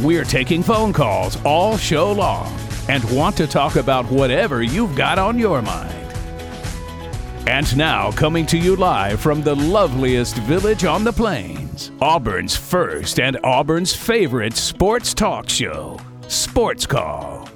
We're taking phone calls all show long and want to talk about whatever you've got on your mind. And now, coming to you live from the loveliest village on the plains, Auburn's first and Auburn's favorite sports talk show, Sports Call.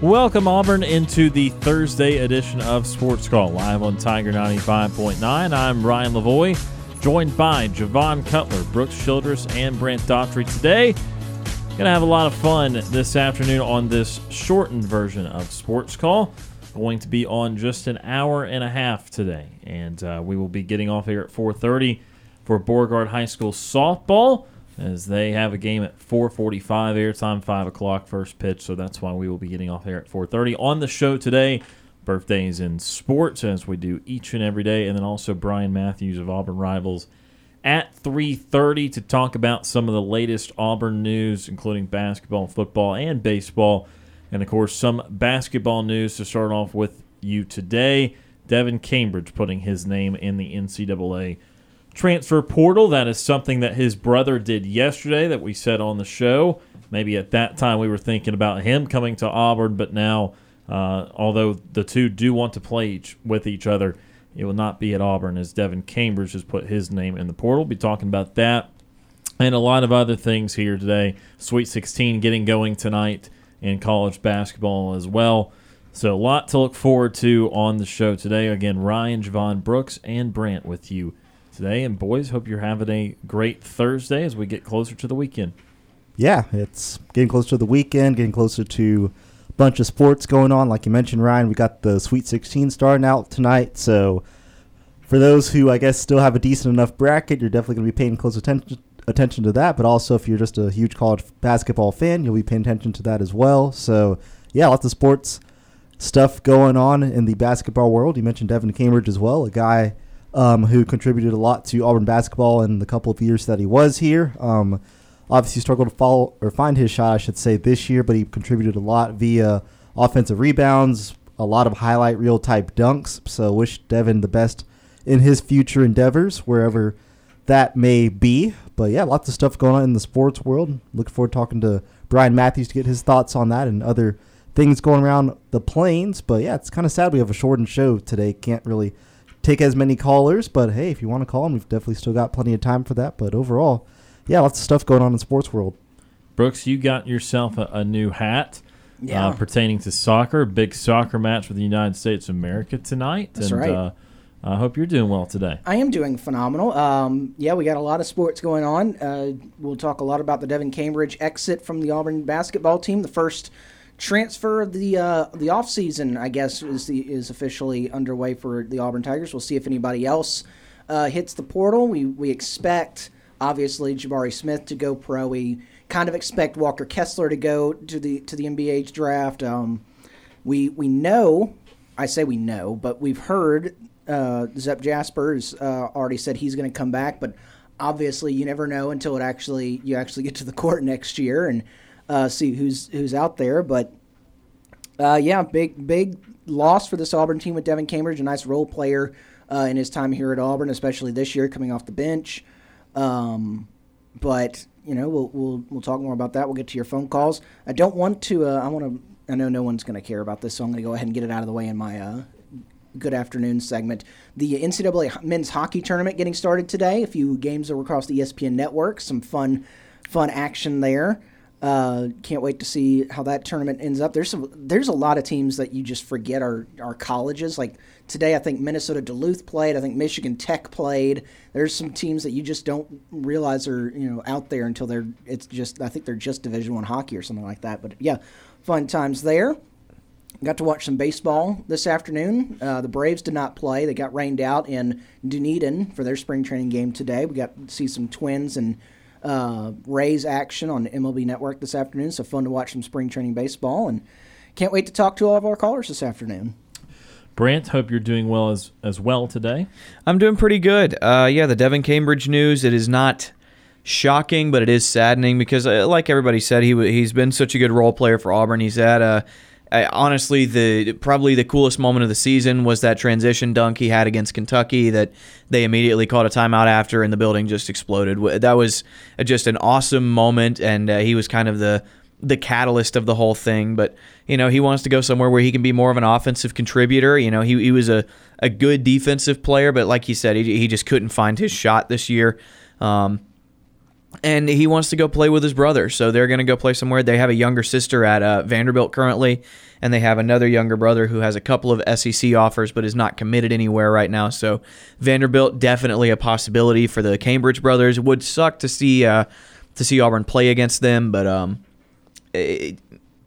Welcome, Auburn, into the Thursday edition of Sports Call, live on Tiger 95.9. I'm Ryan Lavoie, joined by Javon Cutler, Brooks Childress, and Brant Daughtry today. Going to have a lot of fun this afternoon on this shortened version of Sports Call. Going to be on just an hour and a half today, and uh, we will be getting off here at 4:30 for Beauregard High School softball as they have a game at 4:45 airtime, 5 o'clock first pitch. So that's why we will be getting off here at 4:30 on the show today. Birthdays in sports, as we do each and every day, and then also Brian Matthews of Auburn Rivals at 3:30 to talk about some of the latest Auburn news, including basketball, football, and baseball, and of course some basketball news to start off with you today. Devin Cambridge putting his name in the NCAA transfer portal. That is something that his brother did yesterday that we said on the show. Maybe at that time we were thinking about him coming to Auburn, but now, uh, although the two do want to play each, with each other, it will not be at Auburn as Devin Cambridge has put his name in the portal. Be talking about that and a lot of other things here today. Sweet 16 getting going tonight in college basketball as well. So a lot to look forward to on the show today. Again, Ryan, Javon, Brooks, and Brant with you today. And boys, hope you're having a great Thursday as we get closer to the weekend. Yeah, it's getting closer to the weekend, getting closer to bunch of sports going on. Like you mentioned, Ryan, we got the Sweet 16 starting out tonight. So for those who, I guess, still have a decent enough bracket, you're definitely going to be paying close attention attention to that. But also, if you're just a huge college basketball fan, you'll be paying attention to that as well. So yeah, lots of sports stuff going on in the basketball world. You mentioned Devin Cambridge as well, a guy um, who contributed a lot to Auburn basketball in the couple of years that he was here. Um, obviously, struggled to follow or find his shot, I should say, this year, but he contributed a lot via offensive rebounds, a lot of highlight reel type dunks. So, wish Devin the best in his future endeavors, wherever that may be. But yeah, lots of stuff going on in the sports world. Looking forward to talking to Brian Matthews to get his thoughts on that and other things going around the plains. But yeah, it's kind of sad we have a shortened show today. Can't really take as many callers, but hey, if you want to call them, we've definitely still got plenty of time for that. But overall, yeah, lots of stuff going on in the sports world. Brooks, you got yourself a, a new hat. Yeah. Uh, pertaining to soccer, big soccer match with the United States of America tonight. That's and, right. Uh, I hope you're doing well today. I am doing phenomenal. Um, yeah, we got a lot of sports going on. Uh, we'll talk a lot about the Devin Cambridge exit from the Auburn basketball team. The first transfer of the uh, the off season, I guess, is the, is officially underway for the Auburn Tigers. We'll see if anybody else uh, hits the portal. We we expect obviously Jabari Smith to go pro. We kind of expect Walker Kessler to go to the to the NBA's draft. Um, we we know, I say we know, but we've heard uh, Zep Jaspers uh, already said he's going to come back, but obviously you never know until it actually you actually get to the court next year and uh, see who's who's out there. But uh, yeah, big big loss for this Auburn team with Devin Cambridge, a nice role player uh, in his time here at Auburn, especially this year coming off the bench. Um, but you know we'll we'll we'll talk more about that. We'll get to your phone calls. I don't want to. Uh, I want to. I know no one's going to care about this, so I'm going to go ahead and get it out of the way in my uh, good afternoon segment. The NCAA men's hockey tournament getting started today. A few games across the ESPN network. Some fun, fun action there. Uh, can't wait to see how that tournament ends up. There's some, there's a lot of teams that you just forget are are colleges. Like today, I think Minnesota Duluth played. I think Michigan Tech played. There's some teams that you just don't realize are you know out there until they're. It's just I think they're just Division One hockey or something like that. But yeah, fun times there. Got to watch some baseball this afternoon. Uh, the Braves did not play; they got rained out in Dunedin for their spring training game today. We got to see some Twins and uh, Rays action on MLB Network this afternoon. So fun to watch some spring training baseball, and can't wait to talk to all of our callers this afternoon. Brant, hope you're doing well as as well today. I'm doing pretty good. Uh, yeah, the Devin Cambridge news. It is not shocking, but it is saddening because, uh, like everybody said, he he's been such a good role player for Auburn. He's at a uh, honestly the probably the coolest moment of the season was that transition dunk he had against Kentucky that they immediately called a timeout after and the building just exploded. That was just an awesome moment, and uh, he was kind of the the catalyst of the whole thing. But you know, he wants to go somewhere where he can be more of an offensive contributor. You know, he, he was a, a good defensive player, but like he said, he, he just couldn't find his shot this year. Um, and he wants to go play with his brother. So they're going to go play somewhere. They have a younger sister at uh, Vanderbilt currently, and they have another younger brother who has a couple of SEC offers but is not committed anywhere right now. So Vanderbilt definitely a possibility for the Cambridge brothers. Would suck to see uh, to see Auburn play against them, but um, it,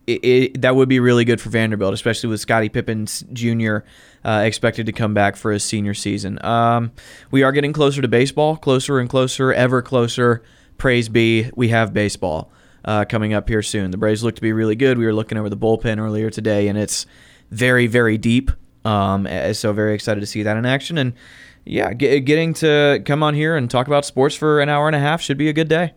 it, it, that would be really good for Vanderbilt, especially with Scottie Pippen Jr. Uh, expected to come back for his senior season. Um, we are getting closer to baseball, closer and closer, ever closer. Praise be, we have baseball uh, coming up here soon. The Braves look to be really good. We were looking over the bullpen earlier today, and it's very, very deep. Um, so very excited to see that in action, and yeah, get, getting to come on here and talk about sports for an hour and a half should be a good day.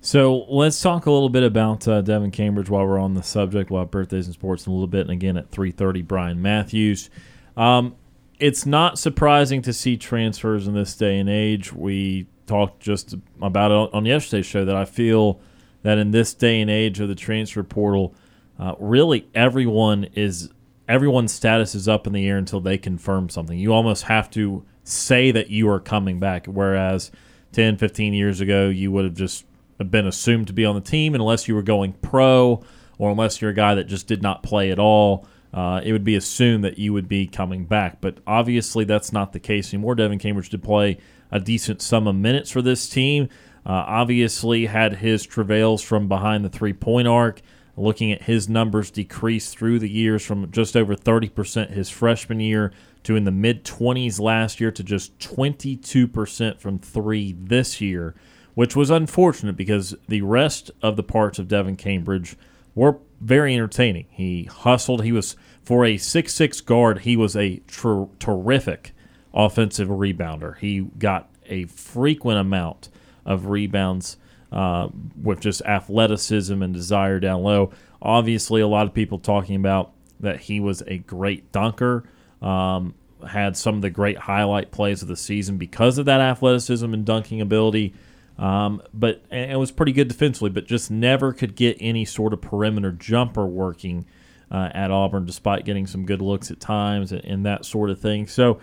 So let's talk a little bit about uh, Devin Cambridge while we're on the subject. We'll have birthdays and sports in a little bit, and again at 3:30, Brian Matthews. Um, it's not surprising to see transfers in this day and age. We talked just about it on yesterday's show that I feel that in this day and age of the transfer portal, uh, really everyone is everyone's status is up in the air until they confirm something. You almost have to say that you are coming back, whereas 10, 15 years ago, you would have just been assumed to be on the team unless you were going pro or unless you're a guy that just did not play at all. Uh, it would be assumed that you would be coming back. But obviously, that's not the case anymore. Devin Cambridge did play a decent sum of minutes for this team. Uh, obviously, had his travails from behind the three point arc. Looking at his numbers decrease through the years from just over 30% his freshman year to in the mid 20s last year to just 22% from three this year which was unfortunate because the rest of the parts of Devin Cambridge were very entertaining. He hustled. He was for a six-six guard. He was a ter- terrific offensive rebounder. He got a frequent amount of rebounds uh, with just athleticism and desire down low. Obviously, a lot of people talking about that he was a great dunker. Um, had some of the great highlight plays of the season because of that athleticism and dunking ability. Um, but it was pretty good defensively, but just never could get any sort of perimeter jumper working uh, at Auburn, despite getting some good looks at times and, and, that sort of thing. So,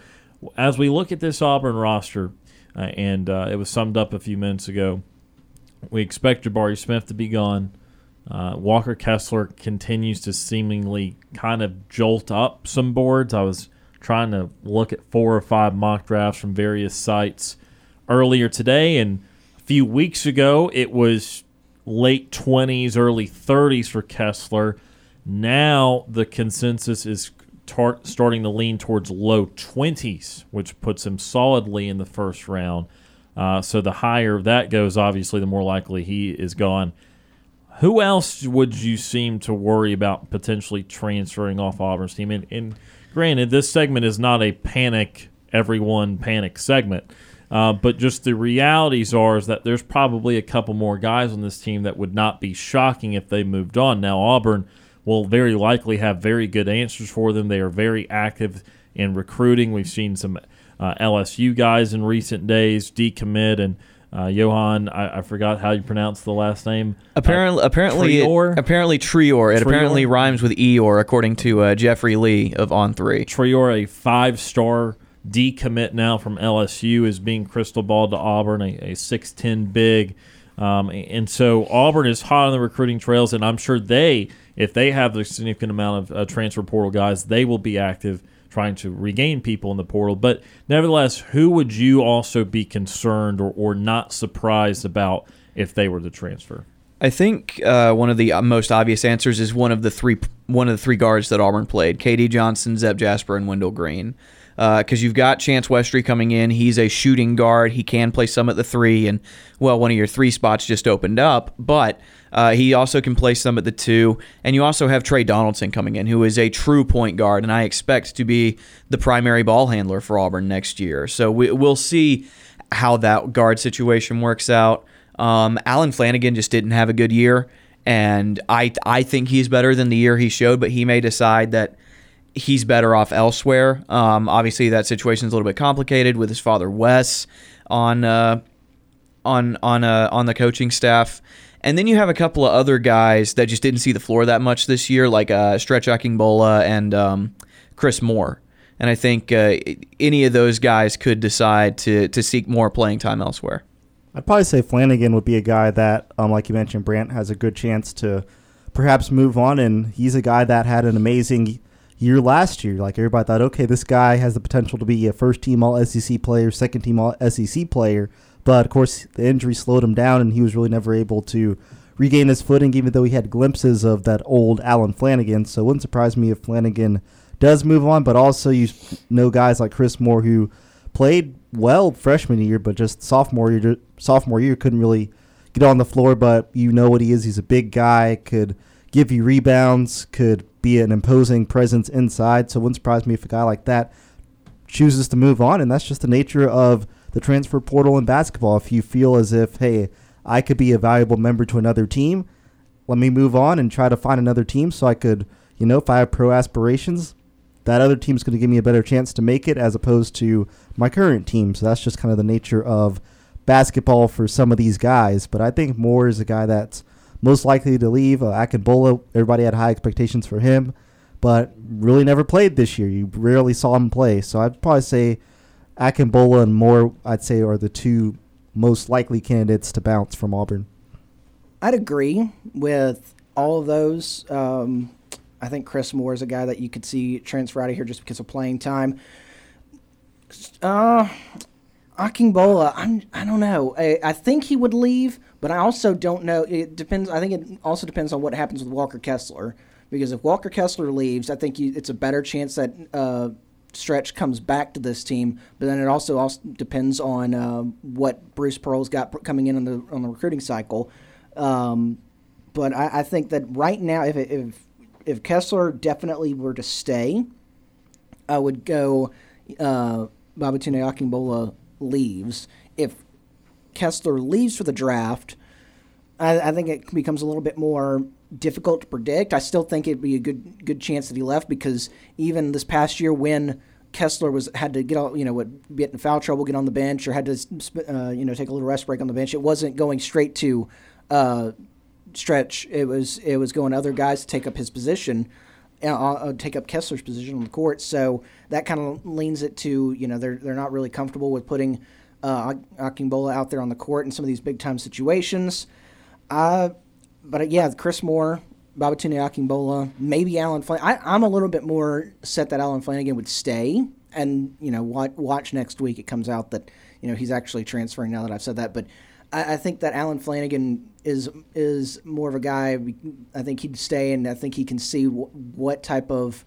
as we look at this Auburn roster, uh, and uh, it was summed up a few minutes ago, we expect Jabari Smith to be gone. Uh, Walker Kessler continues to seemingly kind of jolt up some boards. I was trying to look at four or five mock drafts from various sites earlier today, and a few weeks ago, it was late 20s, early 30s for Kessler. Now the consensus is tar- starting to lean towards low 20s, which puts him solidly in the first round. Uh, so the higher that goes, obviously, the more likely he is gone. Who else would you seem to worry about potentially transferring off Auburn's team? And, and granted, this segment is not a panic, everyone panic segment. Uh, but just the realities are is that there's probably a couple more guys on this team that would not be shocking if they moved on. Now Auburn will very likely have very good answers for them. They are very active in recruiting. We've seen some uh, LSU guys in recent days decommit and. Uh, Johan, I, I, forgot how you pronounce the last name. Apparently, uh, apparently, Traore? It, apparently Traore. It Traore? apparently rhymes with Eeyore, according to uh, Jeffrey Lee of On Three. Traore, a five-star decommit now from LSU is being crystal balled to Auburn, a, a 6'10 big. Um, and so Auburn is hot on the recruiting trails, and I'm sure they, if they have a significant amount of uh, transfer portal guys, they will be active trying to regain people in the portal. But nevertheless, who would you also be concerned or, or not surprised about if they were to transfer? I think uh, one of the most obvious answers is one of the three one of the three guards that Auburn played: K.D. Johnson, Zep Jasper, and Wendell Green. because you've got Chance Westry coming in. He's a shooting guard. He can play some at the three, and well, one of your three spots just opened up, but uh, he also can play some at the two. And you also have Tre Donaldson coming in, who is a true point guard, and I expect to be the primary ball handler for Auburn next year. So we, we'll see how that guard situation works out. Um, Allen Flanigan just didn't have a good year, and I I think he's better than the year he showed, but he may decide that he's better off elsewhere. Um, obviously, that situation's a little bit complicated with his father Wes on uh, on on uh, on the coaching staff. And then you have a couple of other guys that just didn't see the floor that much this year, like uh, Stretch Akingbola and um, Chris Moore. And I think uh, any of those guys could decide to to seek more playing time elsewhere. I'd probably say Flanigan would be a guy that, um, like you mentioned, Brant has a good chance to perhaps move on, and he's a guy that had an amazing year last year. Like everybody thought, okay, this guy has the potential to be a first team All SEC player, second team All SEC player, but of course the injury slowed him down, and he was really never able to regain his footing, even though he had glimpses of that old Allen Flanigan. So it wouldn't surprise me if Flanigan does move on, but also you know guys like Chris Moore who played well freshman year, but just sophomore year sophomore year couldn't really get on the floor. But you know what he is. He's a big guy, could give you rebounds, could be an imposing presence inside. So it wouldn't surprise me if a guy like that chooses to move on, and that's just the nature of the transfer portal in basketball. If you feel as if, hey, I could be a valuable member to another team, let me move on and try to find another team so I could, you know, if I have pro aspirations, that other team's going to give me a better chance to make it as opposed to my current team. So that's just kind of the nature of basketball for some of these guys. But I think Moore is a guy that's most likely to leave. Uh, Akingbola, everybody had high expectations for him, but really never played this year. You rarely saw him play. So I'd probably say Akingbola and Moore, I'd say, are the two most likely candidates to bounce from Auburn. I'd agree with all of those. Um, I think Chris Moore is a guy that you could see transfer out of here just because of playing time. Uh, Akingbola, I'm I don't know. I, I think he would leave, but I also don't know. It depends. I think it also depends on what happens with Walker Kessler. Because if Walker Kessler leaves, I think you, it's a better chance that uh, Stretch comes back to this team. But then it also also depends on uh, what Bruce Pearl's got coming in on the on the recruiting cycle. Um, but I, I, think that right now, if if if Kessler definitely were to stay, I would go uh, Babatunde Akingbola leaves. If Kessler leaves for the draft, I, I, think it becomes a little bit more difficult to predict. I still think it'd be a good good chance that he left because even this past year when Kessler was had to get all you know would get in foul trouble, get on the bench, or had to uh, you know take a little rest break on the bench, it wasn't going straight to uh, stretch, it was it was going other guys to take up his position, uh, uh, take up Kessler's position on the court. So that kind of leans it to you know they're they're not really comfortable with putting uh, out there on the court in some of these big time situations. Uh, but yeah, Chris Moore, Babatunde Akingbola, maybe Allen Flanigan. I'm a little bit more set that Allen Flanigan would stay, and you know watch, watch next week. It comes out that you know he's actually transferring. Now that I've said that, but I, I think that Allen Flanigan is is more of a guy. I think he'd stay, and I think he can see w- what type of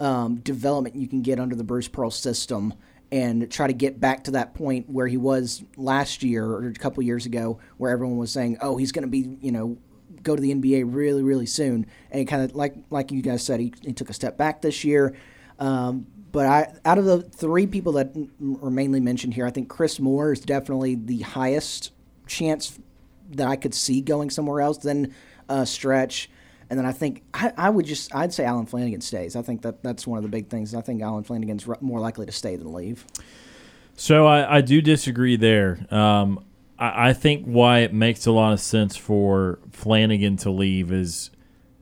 um, development you can get under the Bruce Pearl system, and try to get back to that point where he was last year or a couple years ago, where everyone was saying, "Oh, he's going to be," you know, go to the NBA really, really soon. And kind of like like you guys said, he, he took a step back this year. Um, but I, out of the three people that are mainly mentioned here, I think Chris Moore is definitely the highest chance that I could see going somewhere else than uh, Stretch. And then I think I, I, would just I'd say Allen Flanigan stays. I think that that's one of the big things. I think Allen Flanigan's more likely to stay than leave. So I, I do disagree there. Um, I, think why it makes a lot of sense for Flanigan to leave is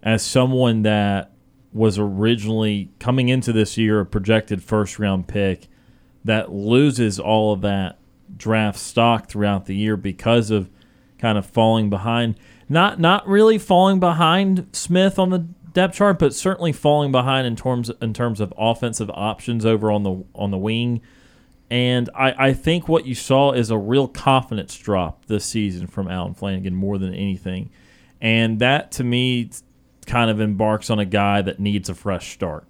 as someone that was originally coming into this year a projected first round pick that loses all of that draft stock throughout the year because of kind of falling behind. Not not really falling behind Smith on the depth chart, but certainly falling behind in terms in terms of offensive options over on the on the wing. And I, I think what you saw is a real confidence drop this season from Allen Flanigan more than anything. And that to me kind of embarks on a guy that needs a fresh start.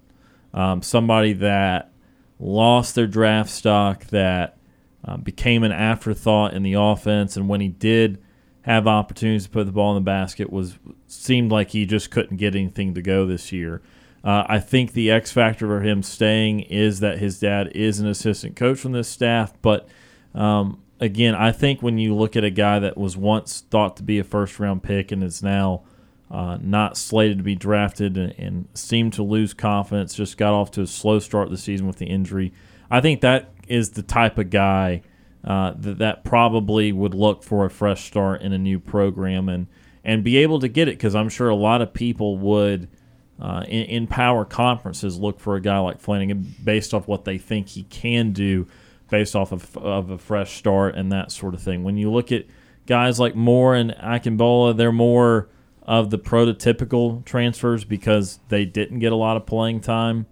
Um, somebody that lost their draft stock, that uh, became an afterthought in the offense, and when he did have opportunities to put the ball in the basket, was seemed like he just couldn't get anything to go this year. Uh, I think the X factor for him staying is that his dad is an assistant coach on this staff. But um, again, I think when you look at a guy that was once thought to be a first round pick and is now uh, not slated to be drafted and, and seemed to lose confidence, just got off to a slow start the season with the injury. I think that is the type of guy uh, that that probably would look for a fresh start in a new program and and be able to get it because I'm sure a lot of people would uh, in, in, power conferences look for a guy like Flanigan based off what they think he can do, based off of, of a fresh start and that sort of thing. When you look at guys like Moore and Akingbola, they're more of the prototypical transfers because they didn't get a lot of playing time.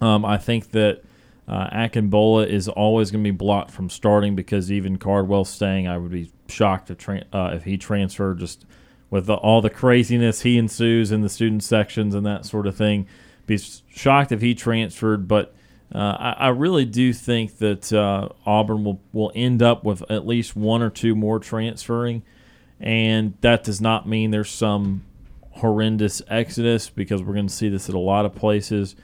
Um, I think that uh, Akingbola is always going to be blocked from starting because even Cardwell staying, I would be shocked if, tra- uh, if he transferred just – with the, all the craziness he ensues in the student sections and that sort of thing. Be shocked if he transferred, but uh, I, I, really do think that uh, Auburn will, will end up with at least one or two more transferring, and that does not mean there's some horrendous exodus because we're going to see this at a lot of places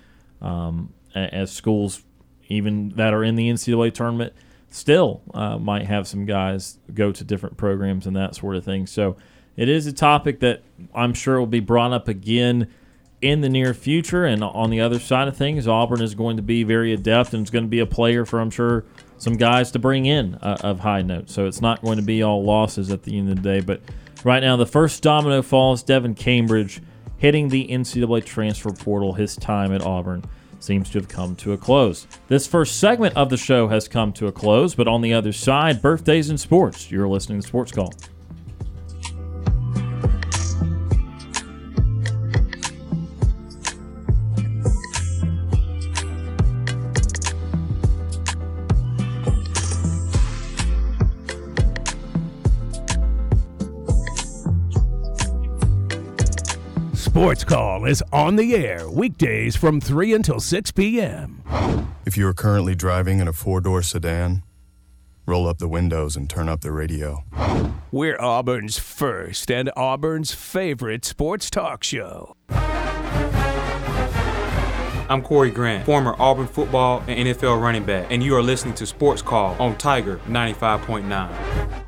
um, as schools, even that are in the NCAA tournament, still uh, might have some guys go to different programs and that sort of thing. So it is a topic that I'm sure will be brought up again in the near future. And on the other side of things, Auburn is going to be very adept and is going to be a player for, I'm sure, some guys to bring in uh, of high note. So it's not going to be all losses at the end of the day. But right now, the first domino falls Devin Cambridge hitting the NCAA transfer portal. His time at Auburn seems to have come to a close. This first segment of the show has come to a close, but on the other side, birthdays in sports. You're listening to Sports Call. Sports Call is on the air weekdays from 3 until 6 p.m. If you are currently driving in a four door sedan, roll up the windows and turn up the radio. We're Auburn's first and Auburn's favorite sports talk show. I'm Corey Grant, former Auburn football and NFL running back, and you are listening to Sports Call on Tiger 95.9.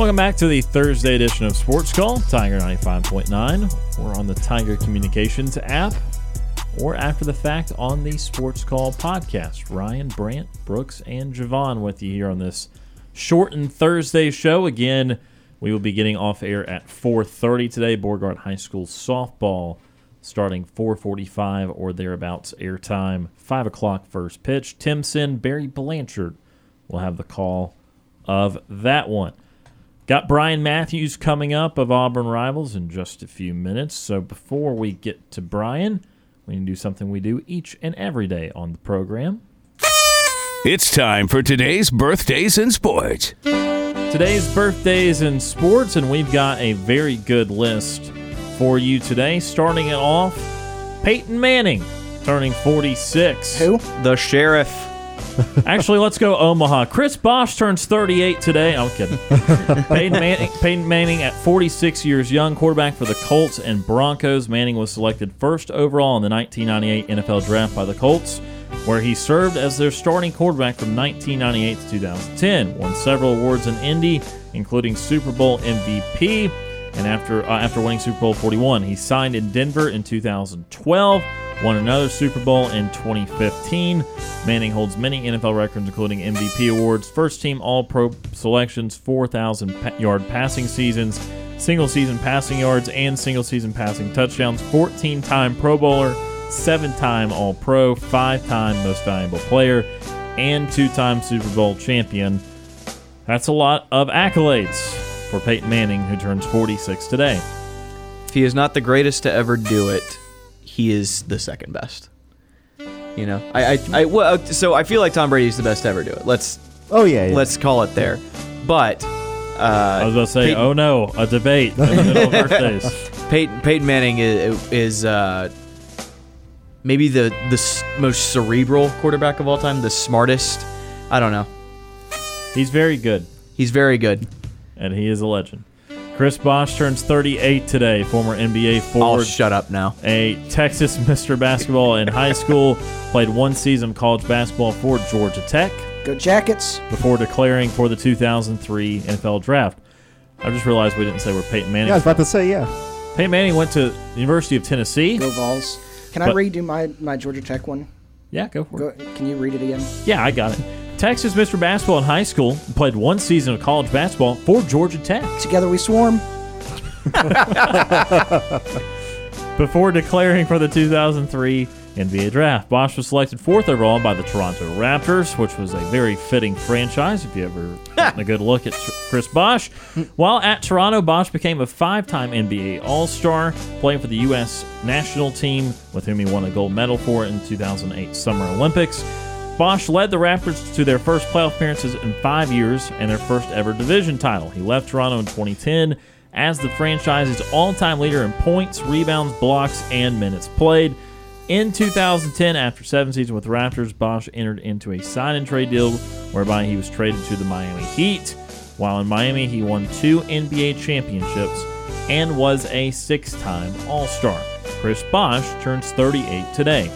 Welcome back to the Thursday edition of Sports Call, Tiger 95.9. We're on the Tiger Communications app or after the fact on the Sports Call podcast. Ryan, Brant, Brooks, and Javon with you here on this shortened Thursday show. Again, we will be getting off air at 4.30 today. Beauregard High School softball starting 4.45 or thereabouts airtime. 5 o'clock first pitch. Timpson, Barry Blanchard will have the call of that one. Got Brian Matthews coming up of Auburn Rivals in just a few minutes. So before we get to Brian, we can do something we do each and every day on the program. It's time for today's birthdays in sports. Today's birthdays in sports, and we've got a very good list for you today. Starting it off, Peyton Manning turning 46. Who? The sheriff. Actually, let's go Omaha. Chris Bosh turns 38 today. I'm kidding. Peyton Manning, Peyton Manning, at 46 years young, quarterback for the Colts and Broncos. Manning was selected first overall in the 1998 NFL Draft by the Colts, where he served as their starting quarterback from 1998 to 2010. Won several awards in Indy, including Super Bowl MVP. And after uh, after winning Super Bowl 41, he signed in Denver in 2012 won another Super Bowl in 2015. Manning holds many NFL records, including MVP awards, first team All Pro selections, 4,000 yard passing seasons, single season passing yards, and single season passing touchdowns, 14 time Pro Bowler, seven time All Pro, five time Most Valuable Player, and two time Super Bowl champion. That's a lot of accolades for Peyton Manning, who turns 46 today. If he is not the greatest to ever do it, he is the second best. You know, I, I, I well, so I feel like Tom Brady is the best to ever do it. Let's Oh yeah, yeah. let's call it there. But uh, I uh, was going to say, Peyton- oh no, a debate in the middle of birthdays. Peyton, Peyton Manning is, is uh, maybe the the s- most cerebral quarterback of all time, the smartest. I don't know. He's very good, He's very good. and he is a legend. Chris Bosh turns 38 today, former NBA forward. I'll forward. shut up now. a Texas Mr. Basketball in high school, played one season of college basketball for Georgia Tech Go Jackets. before declaring for the 2003 NFL Draft. I just realized we didn't say where Peyton Manning. yeah, I was about to say yeah. Peyton Manning went to the University of Tennessee. Go Vols. Can I But- redo my, my Georgia Tech one? Yeah, go for it. Can you read it again? Yeah, I got it. Texas Mr. Basketball in high school, played one season of college basketball for Georgia Tech Together we swarm. before declaring for the 2003 NBA Draft. Bosh was selected fourth overall by the Toronto Raptors, which was a very fitting franchise if you ever gotten a good look at Chris Bosh. While at Toronto, Bosh became a five time NBA All Star, playing for the U.S. national team, with whom he won a gold medal for in 2008 Summer Olympics. Bosh led the Raptors to their first playoff appearances in five years and their first ever division title. He left Toronto in 2010 as the franchise's all time leader in points, rebounds, blocks, and minutes played. In 2010, after seven seasons with the Raptors, Bosh entered into a sign and trade deal whereby he was traded to the Miami Heat. While in Miami, he won two NBA championships and was a six time All Star. Chris Bosh turns 38 today.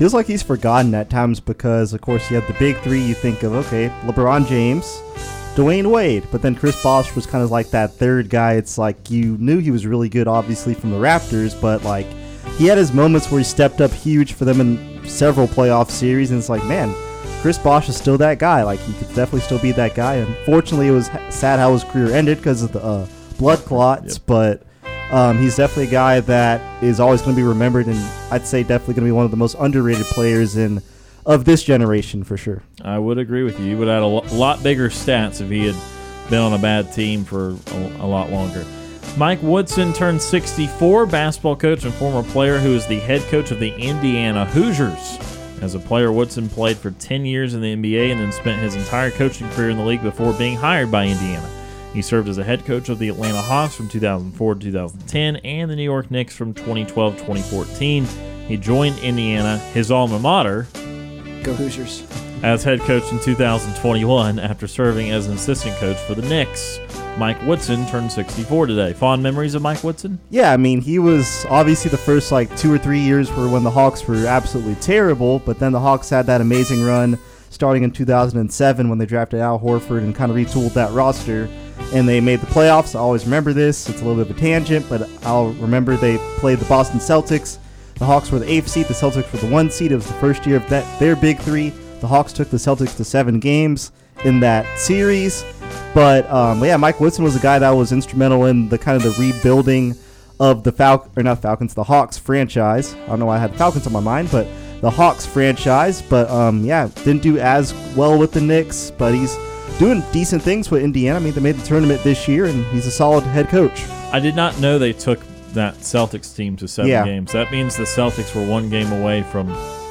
Feels like he's forgotten at times because, of course, you have the big three. You think of okay, LeBron James, Dwyane Wade, but then Chris Bosh was kind of like that third guy. It's like you knew he was really good, obviously from the Raptors, but like he had his moments where he stepped up huge for them in several playoff series, and it's like, man, Chris Bosh is still that guy. Like he could definitely still be that guy. Unfortunately, it was sad how his career ended because of the uh, blood clots, but. Um, he's definitely a guy that is always going to be remembered, and I'd say definitely going to be one of the most underrated players in of this generation for sure. I would agree with you. He would had a lot bigger stats if he had been on a bad team for a, a lot longer. Mike Woodson turned 64, basketball coach and former player who is the head coach of the Indiana Hoosiers. As a player, Woodson played for 10 years in the NBA and then spent his entire coaching career in the league before being hired by Indiana. He served as a head coach of the Atlanta Hawks from 2004 to 2010 and the New York Knicks from 2012 to 2014. He joined Indiana, his alma mater, Go Hoosiers. as head coach in 2021 after serving as an assistant coach for the Knicks. Mike Woodson turned 64 today. Fond memories of Mike Woodson? Yeah, I mean, he was obviously the first like two or three years were when the Hawks were absolutely terrible, but then the Hawks had that amazing run starting in 2007 when they drafted Al Horford and kind of retooled that roster, and they made the playoffs. I always remember this. It's a little bit of a tangent, but I'll remember they played the Boston Celtics. The Hawks were the eighth seed. The Celtics were the one seed. It was the first year of that their big three. The Hawks took the Celtics to seven games in that series. But um, yeah, Mike Woodson was a guy that was instrumental in the kind of the rebuilding of the Falcons, or not Falcons, the Hawks franchise. I don't know why I had Falcons on my mind, but the Hawks franchise. But um, yeah, didn't do as well with the Knicks, but he's doing decent things with Indiana. I mean, they made the tournament this year, and he's a solid head coach. I did not know they took that Celtics team to seven Yeah. games. That means the Celtics were one game away from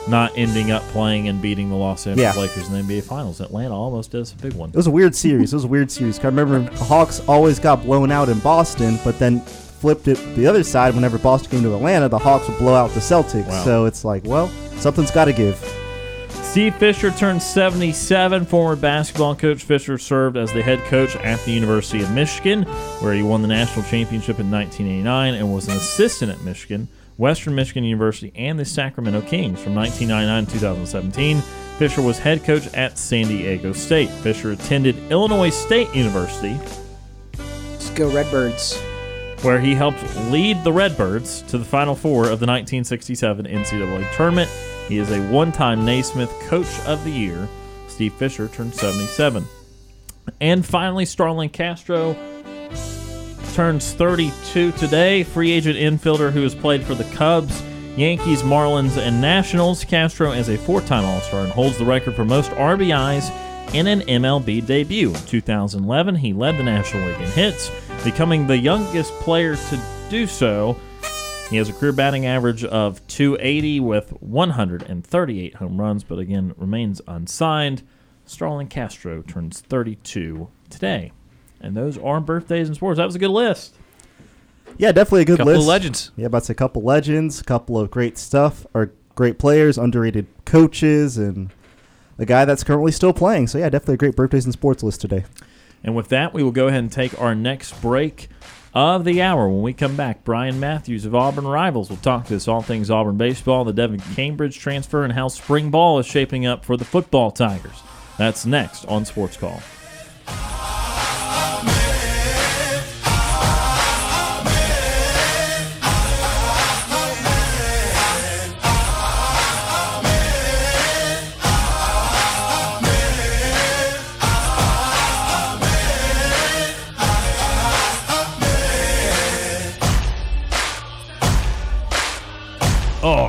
not ending up playing and beating the Los Angeles Yeah. Lakers in the NBA Finals. Atlanta almost does a big one. It was a weird series. It was a weird series. I remember the Hawks always got blown out in Boston, but then flipped it the other side. Whenever Boston came to Atlanta, the Hawks would blow out the Celtics. Wow. So it's like, well, something's got to give. Steve Fisher turned 77. Former basketball coach Fisher served as the head coach at the University of Michigan, where he won the national championship in 1989 and was an assistant at Michigan, Western Michigan University, and the Sacramento Kings from 1999 to 2017. Fisher was head coach at San Diego State. Fisher attended Illinois State University, Let's go Redbirds. where he helped lead the Redbirds to the Final Four of the 1967 NCAA tournament. He is a one time Naismith Coach of the Year. Steve Fisher turned 77. And finally, Starlin Castro turns 32 today. Free agent infielder who has played for the Cubs, Yankees, Marlins, and Nationals. Castro is a four time All Star and holds the record for most RBIs in an MLB debut. In 2011, he led the National League in hits, becoming the youngest player to do so He has a career batting average of 280 with 138 home runs, but again remains unsigned. Starlin Castro turns 32 today. And those are birthdays in sports. That was a good list. Yeah, definitely a good Couple list. of legends. Yeah, about to say a couple legends, a couple of great stuff, or great players, underrated coaches, and a guy that's currently still playing. So yeah, definitely a great birthdays in sports list today. And with that, we will go ahead and take our next break of the hour. When we come back, Brian Matthews of Auburn Rivals will talk to us all things Auburn baseball, the Devin Cambridge transfer, and how spring ball is shaping up for the football Tigers. That's next on Sports Call. All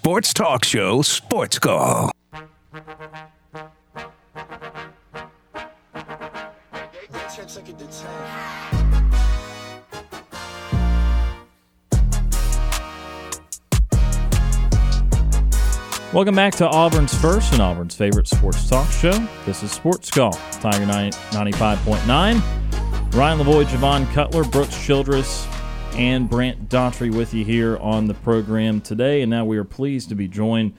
sports talk show, Sports Call. Welcome back to Auburn's first and Auburn's favorite sports talk show. This is Sports Call, Tiger 90 95.9. Ryan Lavoy, Javon Cutler, Brooks Childress, and Brant Daughtry with you here on the program today. And now we are pleased to be joined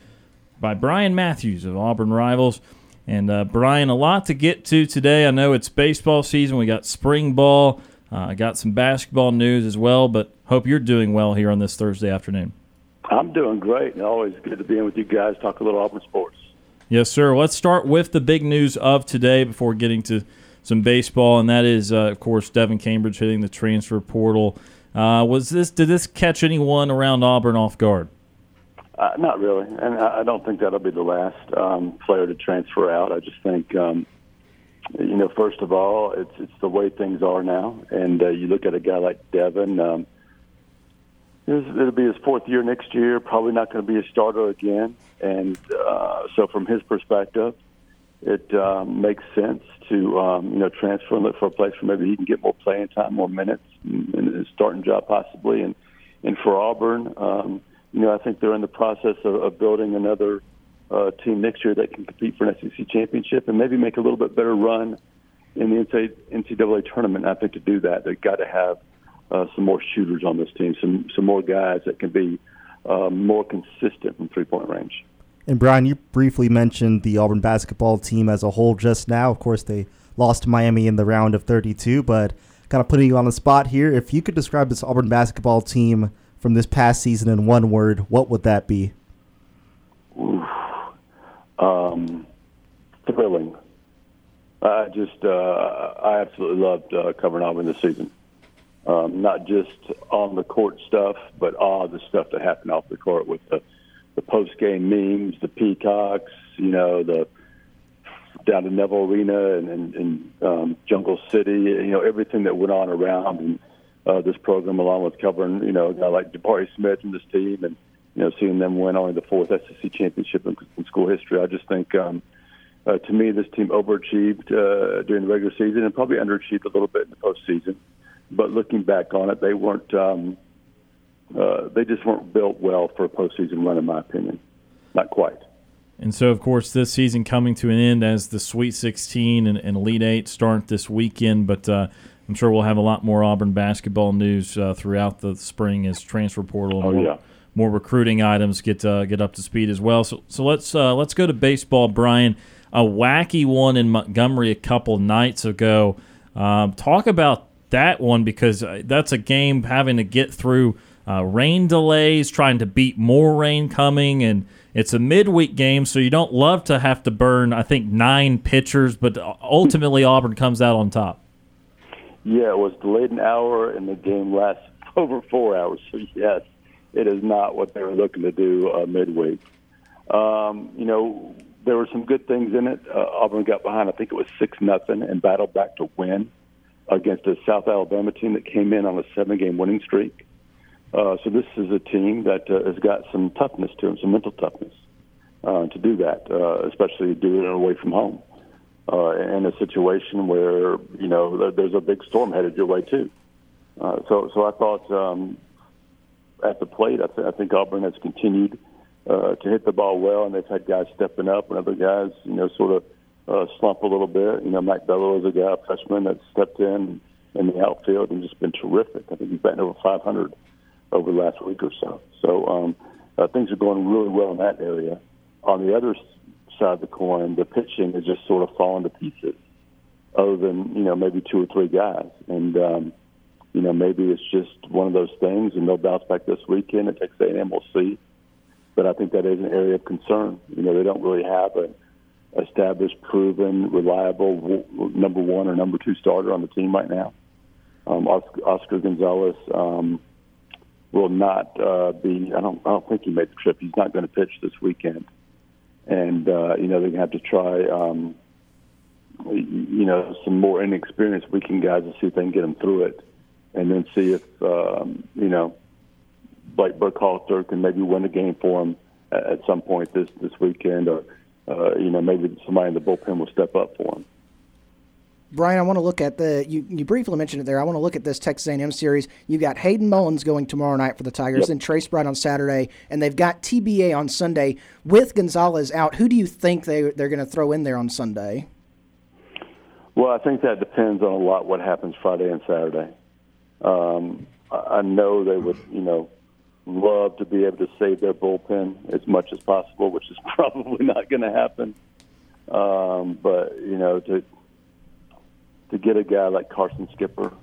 by Brian Matthews of Auburn Rivals. And uh, Brian, a lot to get to today. I know it's baseball season. We got spring ball. Uh, I got some basketball news as well, but hope you're doing well here on this Thursday afternoon. I'm doing great, and always good to be in with you guys. Talk a little Auburn sports. Yes, sir. Let's start with the big news of today before getting to some baseball, and that is, uh, of course, Devin Cambridge hitting the transfer portal. Uh, was this did this catch anyone around Auburn off guard? Uh, not really, and I don't think that'll be the last um, player to transfer out. I just think, um, you know, first of all, it's it's the way things are now, and uh, you look at a guy like Devin. Um, it'll be his fourth year next year. Probably not going to be a starter again. And uh, so, from his perspective, it um, makes sense to um, you know transfer and look for a place where maybe he can get more playing time, more minutes, and, a starting job possibly. And and for Auburn, um, you know, I think they're in the process of, of building another uh, team next year that can compete for an SEC championship and maybe make a little bit better run in the NCAA tournament. I think to do that, they've got to have uh, some more shooters on this team, some some more guys that can be uh, more consistent from three point range. And Brian, you briefly mentioned the Auburn basketball team as a whole just now. Of course, they lost to Miami in the round of 32, but kind of putting you on the spot here. If you could describe this Auburn basketball team from this past season in one word, what would that be? Oof. Um, thrilling. I just, uh, I absolutely loved uh, covering Auburn this season. Um, not just on the court stuff, but all the stuff that happened off the court with the, the post game memes, the peacocks, you know, the down to Neville Arena and, and, and um, Jungle City, you know, everything that went on around and uh, this program, along with covering, you know, a guy like Jabari Smith and this team, and you know, seeing them win only the fourth SEC championship in, in school history. I just think, um, uh, to me, this team overachieved uh, during the regular season and probably underachieved a little bit in the postseason. But looking back on it, they weren't. Um, uh, they just weren't built well for a postseason run, in my opinion. Not quite. And so, of course, this season coming to an end as the Sweet 16 and, and Elite Eight start this weekend. But uh, I'm sure we'll have a lot more Auburn basketball news uh, throughout the spring as transfer portal and Oh, more, yeah. more recruiting items get uh, get up to speed as well. So, so let's uh, let's go to baseball, Brian. A wacky one in Montgomery a couple nights ago. Um, talk about that one because that's a game having to get through uh, rain delays, trying to beat more rain coming, and it's a midweek game, so you don't love to have to burn. I think nine pitchers, but ultimately Auburn comes out on top. Yeah, it was delayed an hour, and the game lasted over four hours. So yes, it is not what they were looking to do uh, midweek. Um, you know, there were some good things in it. Uh, Auburn got behind, I think it was six nothing, and battled back to win against a South Alabama team that came in on a seven-game winning streak. Uh, so this is a team that uh, has got some toughness to them, some mental toughness uh, to do that, uh, especially do it away from home uh, in a situation where you know there's a big storm headed your way too. Uh, so, so I thought um, at the plate, I, th- I think Auburn has continued uh, to hit the ball well, and they've had guys stepping up, and other guys, you know, sort of uh, slump a little bit. You know, Mac Bello is a guy, a freshman that stepped in in the outfield and just been terrific. I think he's batting over 500 over the last week or so. So um, uh, things are going really well in that area. On the other side of the coin, the pitching is just sort of falling to pieces, other than you know maybe two or three guys, and um, you know maybe it's just one of those things, and they'll bounce back this weekend at Texas A&M. We'll see, but I think that is an area of concern. You know they don't really have an established, proven, reliable number one or number two starter on the team right now. Um, Oscar, Oscar Gonzalez. Um, will not uh, be. I don't. I don't think he made the trip. He's not going to pitch this weekend, and uh, you know to have to try. Um, you know, some more inexperienced weekend guys to see if they can get them through it, and then see if um, you know Blake Burkhalter can maybe win a game for him at, at some point this this weekend, or uh, you know maybe somebody in the bullpen will step up for him. Brian, I want to look at the you, you briefly mentioned it there. I want to look at this Texas A&M series. You've got Hayden Mullins going tomorrow night for the Tigers, Yep. and Trace Bright on Saturday, and they've got TBA on Sunday with Gonzalez out. Who do you think they they're going to throw in there on Sunday? Well, I think that depends on a lot what happens Friday and Saturday. Um, I I know they would, you know, love to be able to save their bullpen as much as possible, which is probably not going to happen. Um, but you know, to to get a guy like Carson Skipper,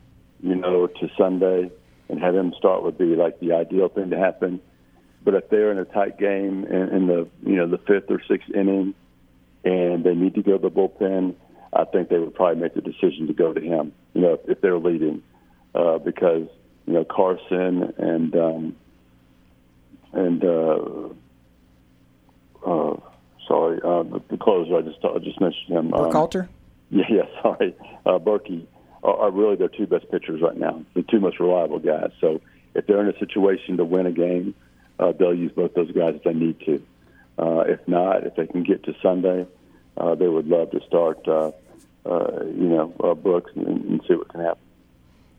you know, to Sunday and have him start would be like the ideal thing to happen. But if they're in a tight game in, in the you know the fifth or sixth inning, and they need to go to the bullpen, I think they would probably make the decision to go to him. You know, if, if they're leading, uh, because you know Carson and um, and uh, uh, sorry, uh, the, the closer I just I just mentioned him. um, Burkhalter? Yeah, yeah, sorry. Uh, Berkey are, are really their two best pitchers right now, the two most reliable guys. So if they're in a situation to win a game, uh, they'll use both those guys if they need to. Uh, if not, if they can get to Sunday, uh, they would love to start, uh, uh, you know, uh, Brooks and, and see what can happen.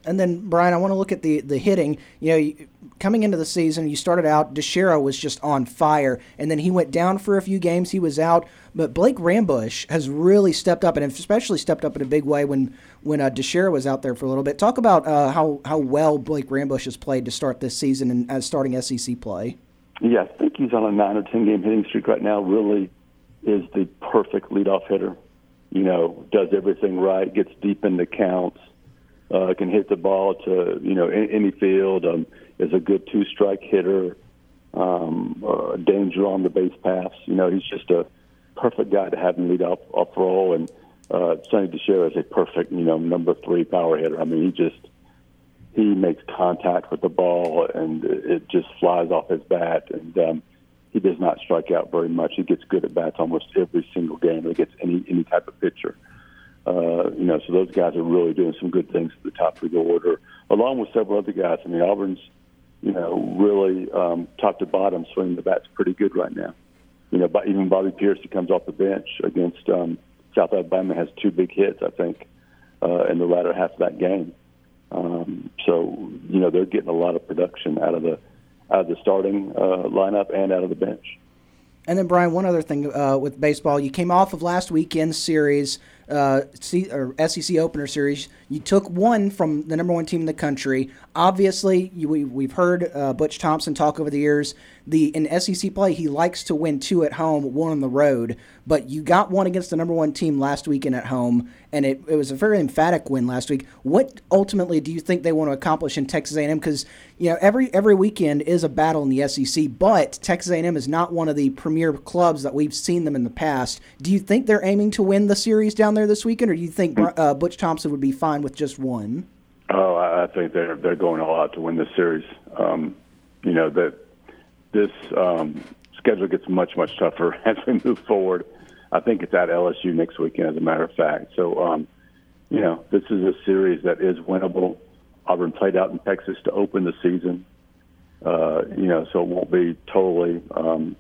And then Brian, I want to look at the the hitting. You know, coming into the season, you started out. DiChiara was just on fire, and then he went down for a few games. He was out, but Blake Rambusch has really stepped up, and especially stepped up in a big way when when uh, was out there for a little bit. Talk about uh, how how well Blake Rambusch has played to start this season and as starting SEC play. Yeah, I think he's on a nine or ten game hitting streak right now. Really is the perfect leadoff hitter. You know, does everything right, gets deep into counts, uh, can hit the ball to you know any, any field. Um, is a good two strike hitter. Um, uh, danger on the base paths. You know, he's just a perfect guy to have in lead off off role. And uh, Sonny DiChiara is a perfect you know number three power hitter. I mean, he just he makes contact with the ball and it just flies off his bat and um, he does not strike out very much. He gets good at bats almost every single game against any any type of pitcher. You know, so those guys are really doing some good things at the top of the order, along with several other guys. I mean, Auburn's, you know, really um, top to bottom swinging the bats pretty good right now. You know, but even Bobby Peirce, who comes off the bench against um, South Alabama, has two big hits, I think, uh, in the latter half of that game. Um, so you know they're getting a lot of production out of the out of the starting uh, lineup and out of the bench. And then Brian, one other thing uh, with baseball, you came off of last weekend's series, uh, SEC opener series. You took one from the number one team in the country. Obviously, you, we, we've heard uh, Butch Thompson talk over the years. The in SEC play, he likes to win two at home, one on the road. But you got one against the number one team last weekend at home, and it, it was a very emphatic win last week. What ultimately do you think they want to accomplish in Texas A&M? Because you know every every weekend is a battle in the SEC, but Texas A&M is not one of the premier clubs that we've seen them in the past. Do you think they're aiming to win the series down there this weekend, or do you think uh, Butch Thompson would be fine with just one? Oh, I think they're they're going all out to win this series. Um, you know that this um, schedule gets much much tougher as we move forward. I think it's at LSU next weekend, as a matter of fact. So, um, you know, this is a series that is winnable. Auburn played out in Texas to open the season. Uh, you know, so it won't be totally um,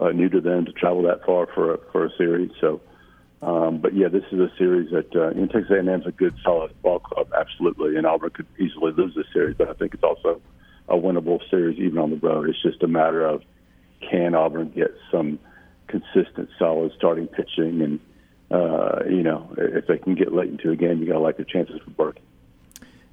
uh, new to them to travel that far for a, for a series. So, um, but yeah, this is a series that uh, you know, Texas A&M is a good, solid ball club, absolutely, and Auburn could easily lose this series. But I think it's also a winnable series, even on the road. It's just a matter of can Auburn get some consistent, solid starting pitching, and uh, you know, if they can get late into a game, you got to like the chances for Burke.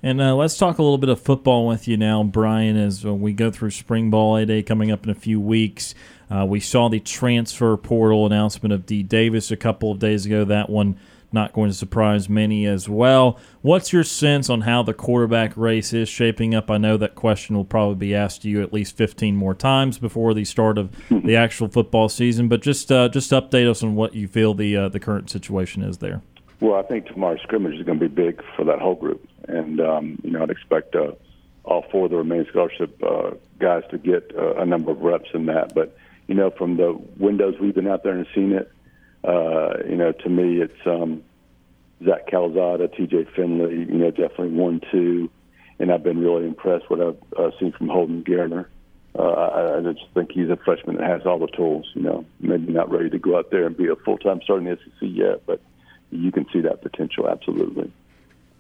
And uh, let's talk a little bit of football with you now, Brian, as uh, we go through spring ball A Day coming up in a few weeks. Uh, we saw the transfer portal announcement of D. Davis a couple of days ago. That one not going to surprise many as well. What's your sense on how the quarterback race is shaping up? I know that question will probably be asked to you at least 15 more times before the start of the actual football season, but just uh, just update us on what you feel the uh, the current situation is there. Well, I think tomorrow's scrimmage is going to be big for that whole group, and um, you know I'd expect uh, all four of the remaining scholarship uh, guys to get uh, a number of reps in that. But you know, from the windows we've been out there and seen it, uh, you know, to me, it's um, Zach Calzada, T.J. Finley. You know, definitely one, two, and I've been really impressed what I've uh, seen from Holden Geriner. Uh, I, I just think he's a freshman that has all the tools. You know, maybe not ready to go out there and be a full time starter in the SEC yet, but you can see that potential absolutely.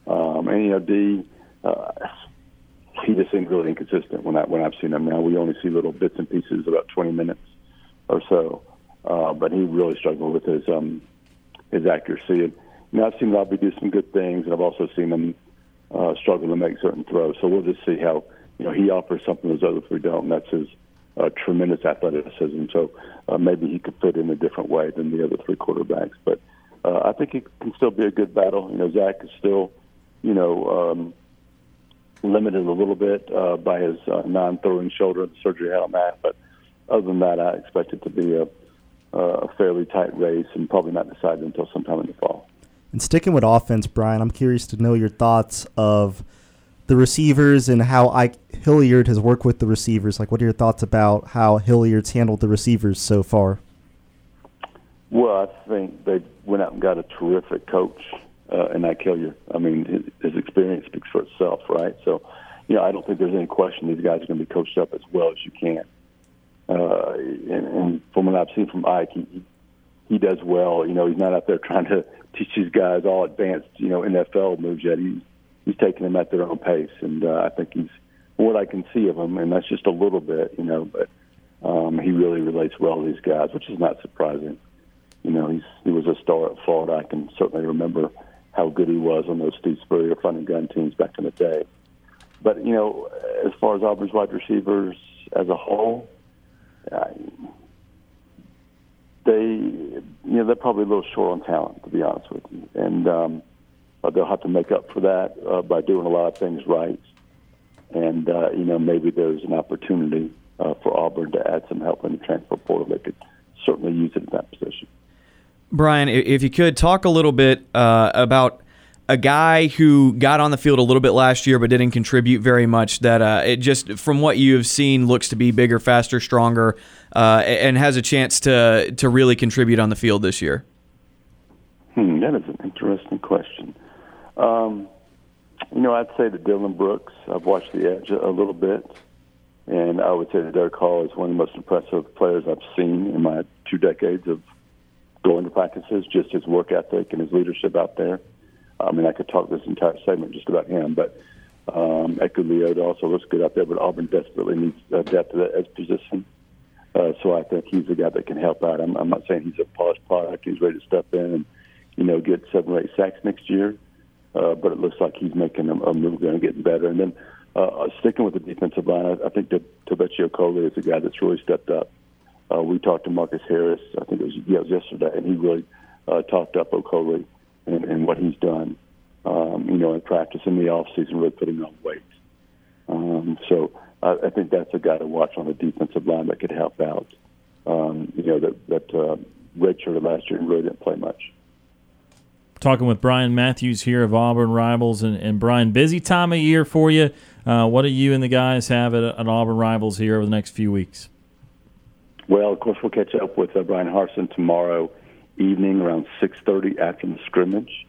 Um, and you know, D, uh, he just seems really inconsistent when I when I've seen him. Now we only see little bits and pieces, about 20 minutes or so. Uh, but he really struggled with his um, his accuracy. And you know, I've seen Robbie do some good things, and I've also seen him uh, struggle to make certain throws. So we'll just see how you know he offers something those other three don't. And that's his uh, tremendous athleticism. So uh, maybe he could fit in a different way than the other three quarterbacks. But uh, I think it can still be a good battle. You know, Zach is still you know um, limited a little bit uh, by his uh, non-throwing shoulder the surgery had on that, but other than that, I expect it to be a a fairly tight race and probably not decided until sometime in the fall. And sticking with offense, Brian, I'm curious to know your thoughts of the receivers and how Ike Hilliard has worked with the receivers. Like, what are your thoughts about how Hilliard's handled the receivers so far? Well, I think they went out and got a terrific coach uh, in Ike Hilliard. I mean, his, his experience speaks for itself, right? So, you know, I don't think there's any question these guys are going to be coached up as well as you can. Uh, and, and from what I've seen from Ike, he, he does well. You know, he's not out there trying to teach these guys all advanced, you know, NFL moves yet. He's he's taking them at their own pace, and uh, I think he's what I can see of him, and that's just a little bit, you know. But um, he really relates well to these guys, which is not surprising. You know, he's he was a star at Florida. I can certainly remember how good he was on those Steve Spurrier fun and gun teams back in the day. But you know, as far as Auburn's wide receivers as a whole, uh, they, you know, they're probably a little short on talent, to be honest with you, and um, but they'll have to make up for that uh, by doing a lot of things right. And uh, you know, maybe there's an opportunity uh, for Auburn to add some help in the transfer portal. They could certainly use it in that position. Brian, if you could talk a little bit uh, about a guy who got on the field a little bit last year but didn't contribute very much. That uh, it just from what you have seen looks to be bigger, faster, stronger, uh, and has a chance to to really contribute on the field this year. Hmm, that is an interesting question. Um, you know, I'd say that Dylan Brooks. I've watched the edge a little bit, and I would say that Derek Hall is one of the most impressive players I've seen in my two decades of going to practices. Just his work ethic and his leadership out there. I mean, I could talk this entire segment just about him, but um, Eku Leota also looks good out there, but Auburn desperately needs uh, depth at the edge position. Uh, so I think he's the guy that can help out. I'm, I'm not saying he's a polished product. He's ready to step in and, you know, get seven or eight sacks next year. Uh, but it looks like he's making a, a move there and getting better. And then uh, sticking with the defensive line, I, I think that Tebetse Okoli is a guy that's really stepped up. Uh, we talked to Marcus Harris, I think it was, yeah, it was yesterday, and he really uh, talked up Okoli and, and what he's done, um, you know, in practice in the off season, really putting on weight. Um, so I, I think that's a guy to watch on the defensive line that could help out. Um, you know, that that uh, redshirted last year and really didn't play much. Talking with Brian Matthews here of Auburn Rivals, and, and Brian, busy time of year for you. Uh, what do you and the guys have at, at Auburn Rivals here over the next few weeks? Well, of course, we'll catch up with uh, Bryan Harsin tomorrow evening around 6:30 after the scrimmage.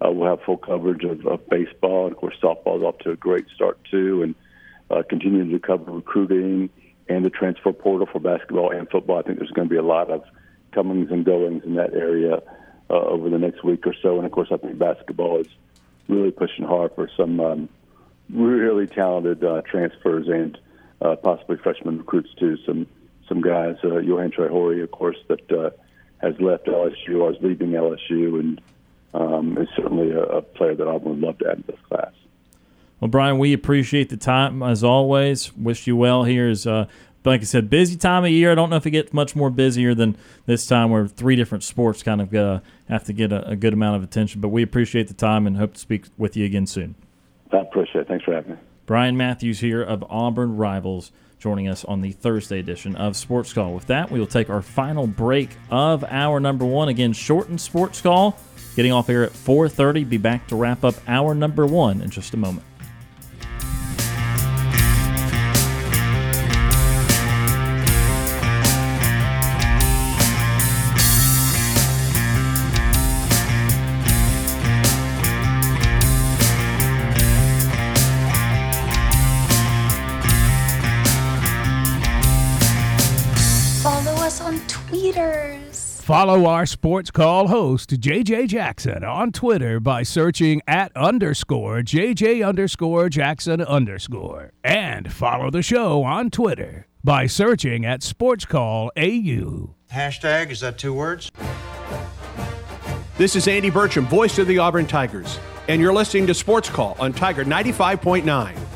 Uh, we'll have full coverage of, of baseball, and of course, softball's off to a great start too, and uh, continuing to cover recruiting and the transfer portal for basketball and football. I think there's going to be a lot of comings and goings in that area uh, over the next week or so, and of course, I think basketball is really pushing hard for some um, really talented uh, transfers and uh, possibly freshman recruits too. Some some guys, uh, Johan of course, that uh, has left LSU or is leaving LSU, and um, is certainly a, a player that I would love to add to this class. Well, Brian, we appreciate the time as always. Wish you well here. Is uh, like I said, busy time of year. I don't know if it gets much more busier than this time, where three different sports kind of uh, have to get a, a, good amount of attention. But we appreciate the time and hope to speak with you again soon. I appreciate it. Thanks for having me. Brian Matthews here of Auburn Rivals joining us on the Thursday edition of Sports Call. With that, we will take our final break of our number one. Again, shortened Sports Call, getting off air at 4.30. Be back to wrap up our number one in just a moment. Follow our sports call host, JJ Jackson, on Twitter by searching at underscore JJ underscore Jackson underscore. And follow the show on Twitter by searching at Sports Call AU. Hashtag, is that two words? This is Andy Burcham, voice of the Auburn Tigers, and you're listening to Sports Call on Tiger 95.9.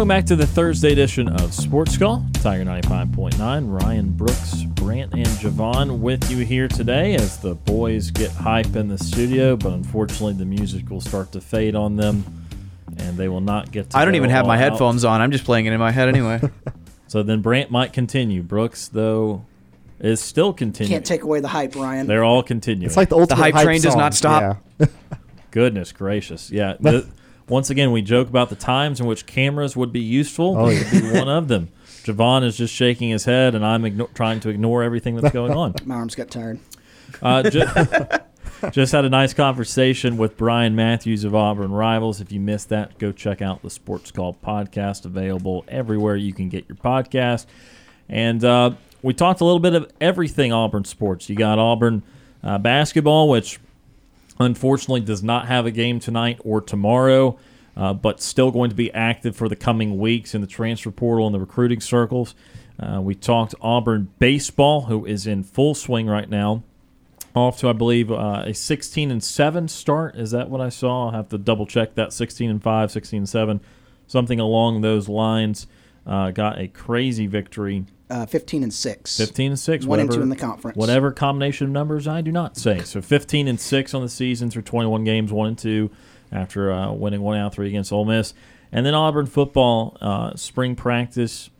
Welcome back to the Thursday edition of Sports Call. Tiger 95.9. Ryan Brooks, Brant, and Javon with you here today as the boys get hype in the studio, but unfortunately the music will start to fade on them and they will not get to I don't even have my out. headphones on. I'm just playing it in my head anyway. so then Brant might continue. Brooks, though, is still continuing. Can't take away the hype, Ryan. They're all continuing. It's like the ultimate the hype, hype train does not stop. Yeah. Goodness gracious. Yeah. The, once again, we joke about the times in which cameras would be useful. Oh, this would be one of them. Javon is just shaking his head, and I'm igno- trying to ignore everything that's going on. My arms got tired. Uh, just, just had a nice conversation with Brian Matthews of Auburn Rivals. If you missed that, go check out the Sports Call podcast, available everywhere you can get your podcast. And uh, we talked a little bit of everything Auburn sports. You got Auburn uh, basketball, which unfortunately does not have a game tonight or tomorrow, uh, but still going to be active for the coming weeks in the transfer portal and the recruiting circles. Uh, we talked Auburn baseball, who is in full swing right now, off to I believe uh, a 16 and seven start. Is that what I saw? I'll have to double check that. 16 and five, 16 and seven, something along those lines. Uh, got a crazy victory Uh, 15 and 6. 15 and 6 One and two in the conference. whatever combination of numbers i do not say so 15 and 6 on the season through 21 games 1 and 2 after uh, winning one out three against Ole Miss and then auburn football uh, spring practice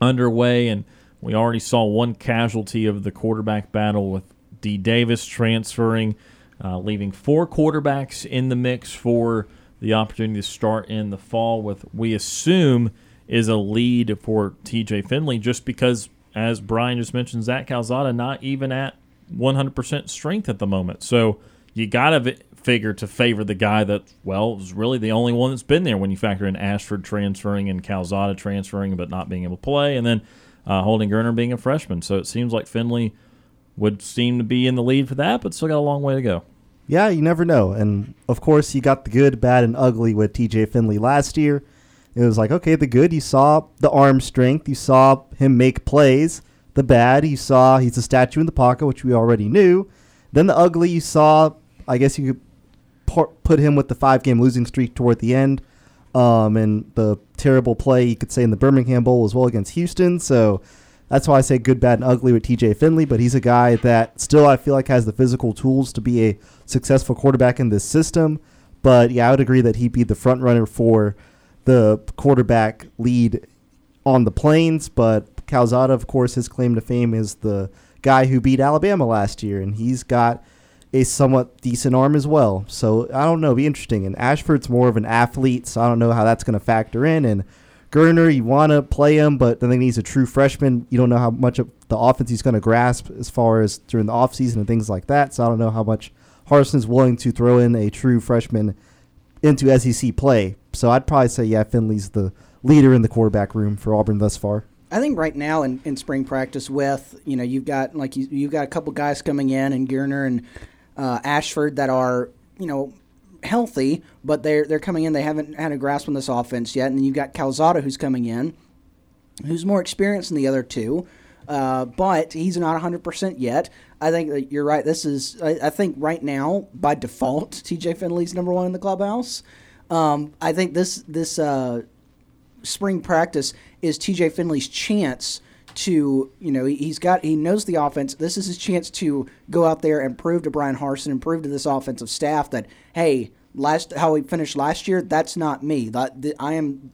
underway and we already saw one casualty of the quarterback battle with d davis transferring uh, leaving four quarterbacks in the mix for the opportunity to start in the fall with we assume is a lead for TJ Finley just because, as Brian just mentioned, Zach Calzada not even at 100% strength at the moment. So you got to figure to favor the guy that, well, is really the only one that's been there when you factor in Ashford transferring and Calzada transferring but not being able to play, and then uh, Holden Geriner being a freshman. So it seems like Finley would seem to be in the lead for that, but still got a long way to go. Yeah, you never know. And of course, you got the good, bad, and ugly with TJ Finley last year. It was like, okay, the good, you saw the arm strength, you saw him make plays. The bad, you saw he's a statue in the pocket, which we already knew. Then the ugly, you saw, I guess you could put him with the five game losing streak toward the end. um, and the terrible play you could say in the Birmingham Bowl as well against Houston. So that's why I say good, bad, and ugly with TJ Finley. But he's a guy that still I feel like has the physical tools to be a successful quarterback in this system. But yeah, I would agree that he'd be the front runner for the quarterback lead on the plains. But Calzada, of course, his claim to fame is the guy who beat Alabama last year, and he's got a somewhat decent arm as well. So I don't know, It'd be interesting. And Ashford's more of an athlete, so I don't know how that's going to factor in. And Geriner, you want to play him, but then he's a true freshman. You don't know how much of the offense he's going to grasp as far as during the offseason and things like that. So I don't know how much Harsin's willing to throw in a true freshman into SEC play. So I'd probably say, yeah, Finley's the leader in the quarterback room for Auburn thus far. I think right now in, in spring practice with you know you've got like you, you've got a couple guys coming in and Geriner and uh, Ashford that are you know healthy, but they're they're coming in. They haven't had a grasp on this offense yet, and then you've got Calzada who's coming in, who's more experienced than the other two, uh, but he's not 100% yet. I think that you're right. This is I, I think right now by default, TJ Finley's number one in the clubhouse. Um, I think this this uh, spring practice is TJ Finley's chance to you know he's got he knows the offense. This is his chance to go out there and prove to Bryan Harsin and prove to this offensive staff that hey, last how he finished last year, that's not me. That I am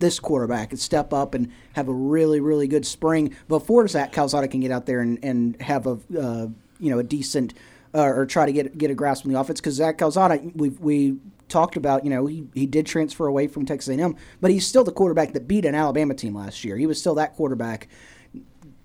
this quarterback and step up and have a really really good spring before Zach Calzada can get out there and, and have a uh, you know a decent uh, or try to get get a grasp on the offense because Zach Calzada we we talked about you know he, he did transfer away from Texas A&M but he's still the quarterback that beat an Alabama team last year he was still that quarterback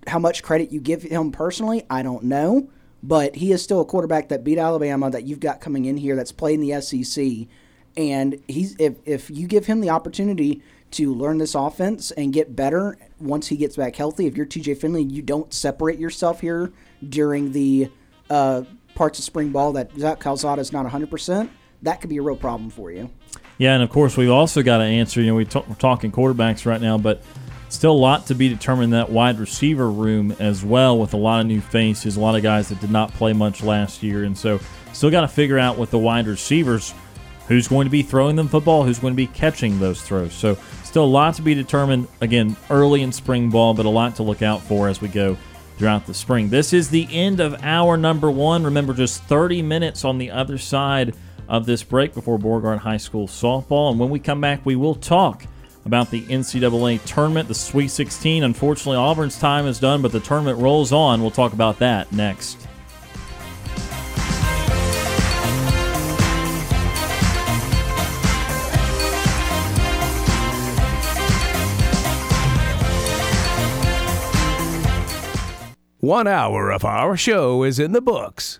how much credit you give him personally I don't know but he is still a quarterback that beat Alabama that you've got coming in here that's playing the SEC and he's if, if you give him the opportunity to learn this offense and get better once he gets back healthy. If you're TJ Finley, you don't separate yourself here during the uh, parts of spring ball that Zach Calzada is not 100%, that could be a real problem for you. Yeah, and of course, we've also got to answer. You know, we we're talking quarterbacks right now, but still a lot to be determined in that wide receiver room as well, with a lot of new faces, a lot of guys that did not play much last year, and so still got to figure out with the wide receivers who's going to be throwing them football, who's going to be catching those throws. So Still a lot to be determined, again, early in spring ball, but a lot to look out for as we go throughout the spring. This is the end of hour number one. Remember, just 30 minutes on the other side of this break before Beauregard High School softball. And when we come back, we will talk about the NCAA tournament, the Sweet 16. Unfortunately, Auburn's time is done, but the tournament rolls on. We'll talk about that next. One hour of our show is in the books.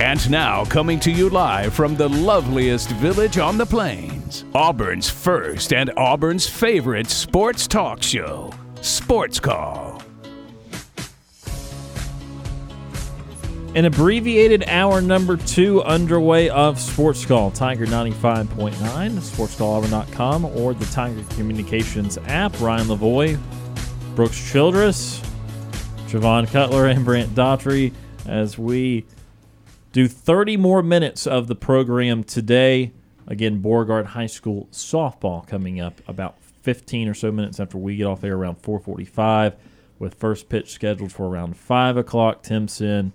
And now, coming to you live from the loveliest village on the plains, Auburn's first and Auburn's favorite sports talk show, Sports Call. An abbreviated hour number two underway of Sports Call, Tiger 95.9, sportscallauburn.com, or the Tiger Communications app. Ryan Lavoie, Brooks Childress, Javon Cutler, and Brant Daughtry as we do 30 more minutes of the program today. Again, Beauregard High School softball coming up about 15 or so minutes after we get off air around 445 with first pitch scheduled for around 5 o'clock. Timpson,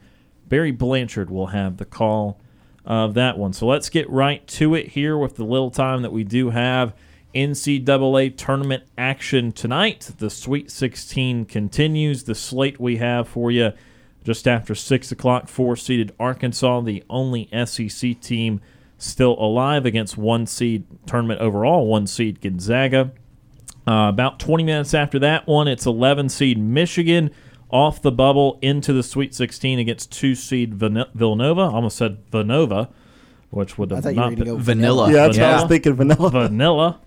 Barry Blanchard will have the call of that one. So let's get right to it here with the little time that we do have. NCAA tournament action tonight. The Sweet 16 continues. The slate we have for you just after 6 o'clock, four seeded Arkansas, the only SEC team still alive against one seed tournament overall, one seed Gonzaga. Uh, about 20 minutes after that one, it's 11 seed Michigan off the bubble into the Sweet 16 against two seed Van- Villanova. I almost said Vanova, which would I have thought you were not gonna been go vanilla. Yeah, that's what I was thinking, vanilla. vanilla.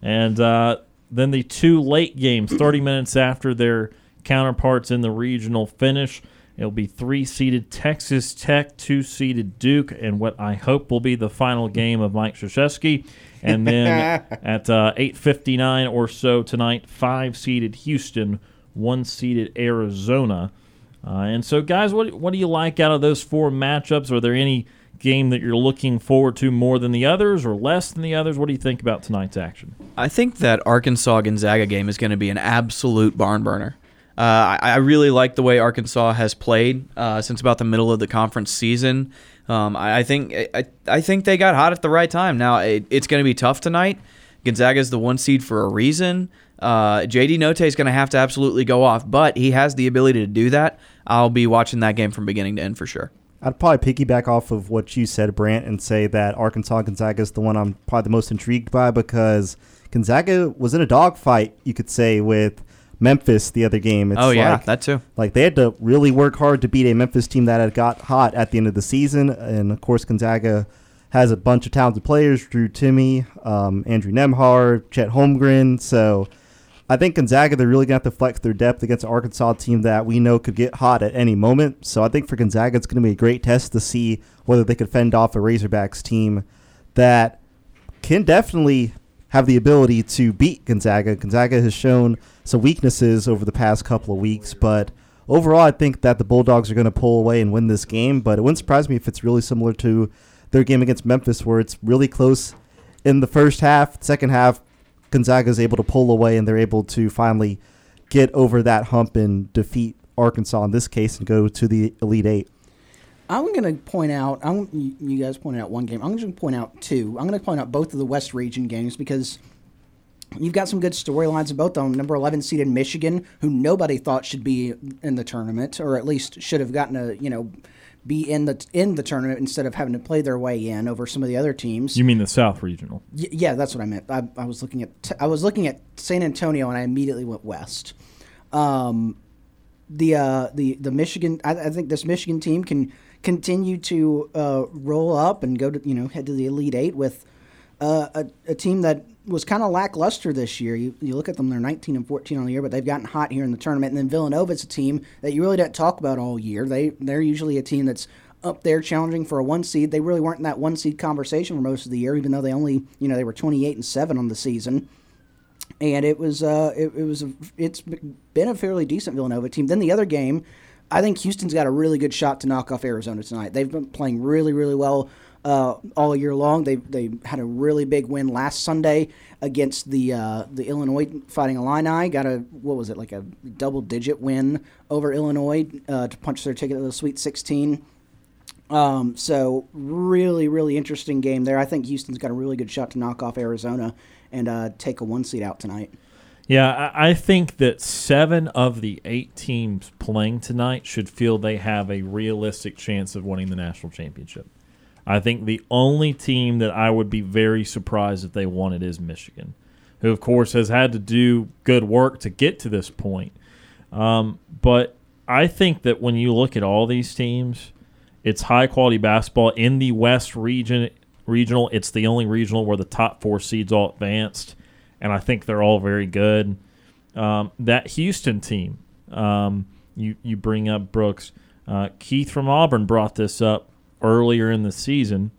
And uh, then the two late games, 30 minutes after their counterparts in the regional finish. It'll be three seeded Texas Tech, two seeded Duke, and what I hope will be the final game of Mike Krzyzewski. And then at uh, 8:59 or so tonight, five seeded Houston, one seeded Arizona. Uh, and so, guys, what what do you like out of those four matchups? Are there any game that you're looking forward to more than the others, or less than the others? What do you think about tonight's action? I think that Arkansas Gonzaga game is going to be an absolute barn burner. Uh, I, I really like the way Arkansas has played uh, since about the middle of the conference season. Um, I, I think I, I think they got hot at the right time. Now it, it's going to be tough tonight. Gonzaga is the one seed for a reason. Uh, JD Notae is going to have to absolutely go off, but he has the ability to do that. I'll be watching that game from beginning to end for sure. I'd probably piggyback off of what you said, Brant, and say that Arkansas Gonzaga is the one I'm probably the most intrigued by because Gonzaga was in a dogfight, you could say, with Memphis the other game. It's Oh, yeah, like, that too. Like they had to really work hard to beat a Memphis team that had got hot at the end of the season, and of course Gonzaga has a bunch of talented players: Drew Timme, um, Andrew Nembhard, Chet Holmgren. So I think Gonzaga they're really gonna have to flex their depth against an Arkansas team that we know could get hot at any moment. So I think for Gonzaga it's gonna be a great test to see whether they could fend off a Razorbacks team that can definitely have the ability to beat Gonzaga. Gonzaga has shown some weaknesses over the past couple of weeks, but overall, I think that the Bulldogs are going to pull away and win this game. But it wouldn't surprise me if it's really similar to their game against Memphis, where it's really close in the first half. Second half, Gonzaga is able to pull away and they're able to finally get over that hump and defeat Arkansas in this case and go to the Elite Eight. I'm going to point out. I'm, you guys pointed out one game. I'm going to point out two. I'm going to point out both of the West Region games because you've got some good storylines about both them. Number 11 seeded Michigan, who nobody thought should be in the tournament, or at least should have gotten a you know be in the in the tournament instead of having to play their way in over some of the other teams. You mean the South Regional? Y- yeah, that's what I meant. I, I was looking at t- I was looking at San Antonio, and I immediately went west. Um, the uh, the the Michigan, I, I think this Michigan team can continue to uh, roll up and go to you know head to the Elite Eight with uh, a, a team that was kind of lackluster this year. You, you look at them; they're 19 and 14 on the year, but they've gotten hot here in the tournament. And then Villanova's a team that you really didn't talk about all year. They they're usually a team that's up there challenging for a one seed. They really weren't in that one seed conversation for most of the year, even though they only you know they were 28 and seven on the season. And it was uh, it, it was a, it's been a fairly decent Villanova team. Then the other game, I think Houston's got a really good shot to knock off Arizona tonight. They've been playing really really well uh, all year long. They they had a really big win last Sunday against the uh, the Illinois Fighting Illini. Got a what was it like a double digit win over Illinois uh, to punch their ticket to the Sweet 16. Um, so really really interesting game there. I think Houston's got a really good shot to knock off Arizona and uh, take a one seed out tonight. Yeah, I I think that seven of the eight teams playing tonight should feel they have a realistic chance of winning the national championship. I think the only team that I would be very surprised if they won it is Michigan, who, of course, has had to do good work to get to this point. Um, but I think that when you look at all these teams, it's high quality basketball in the West region. Regional, it's the only regional where the top four seeds all advanced, and I think they're all very good. Um, that Houston team, um, you you bring up Brooks, uh, Keith from Auburn brought this up earlier in the season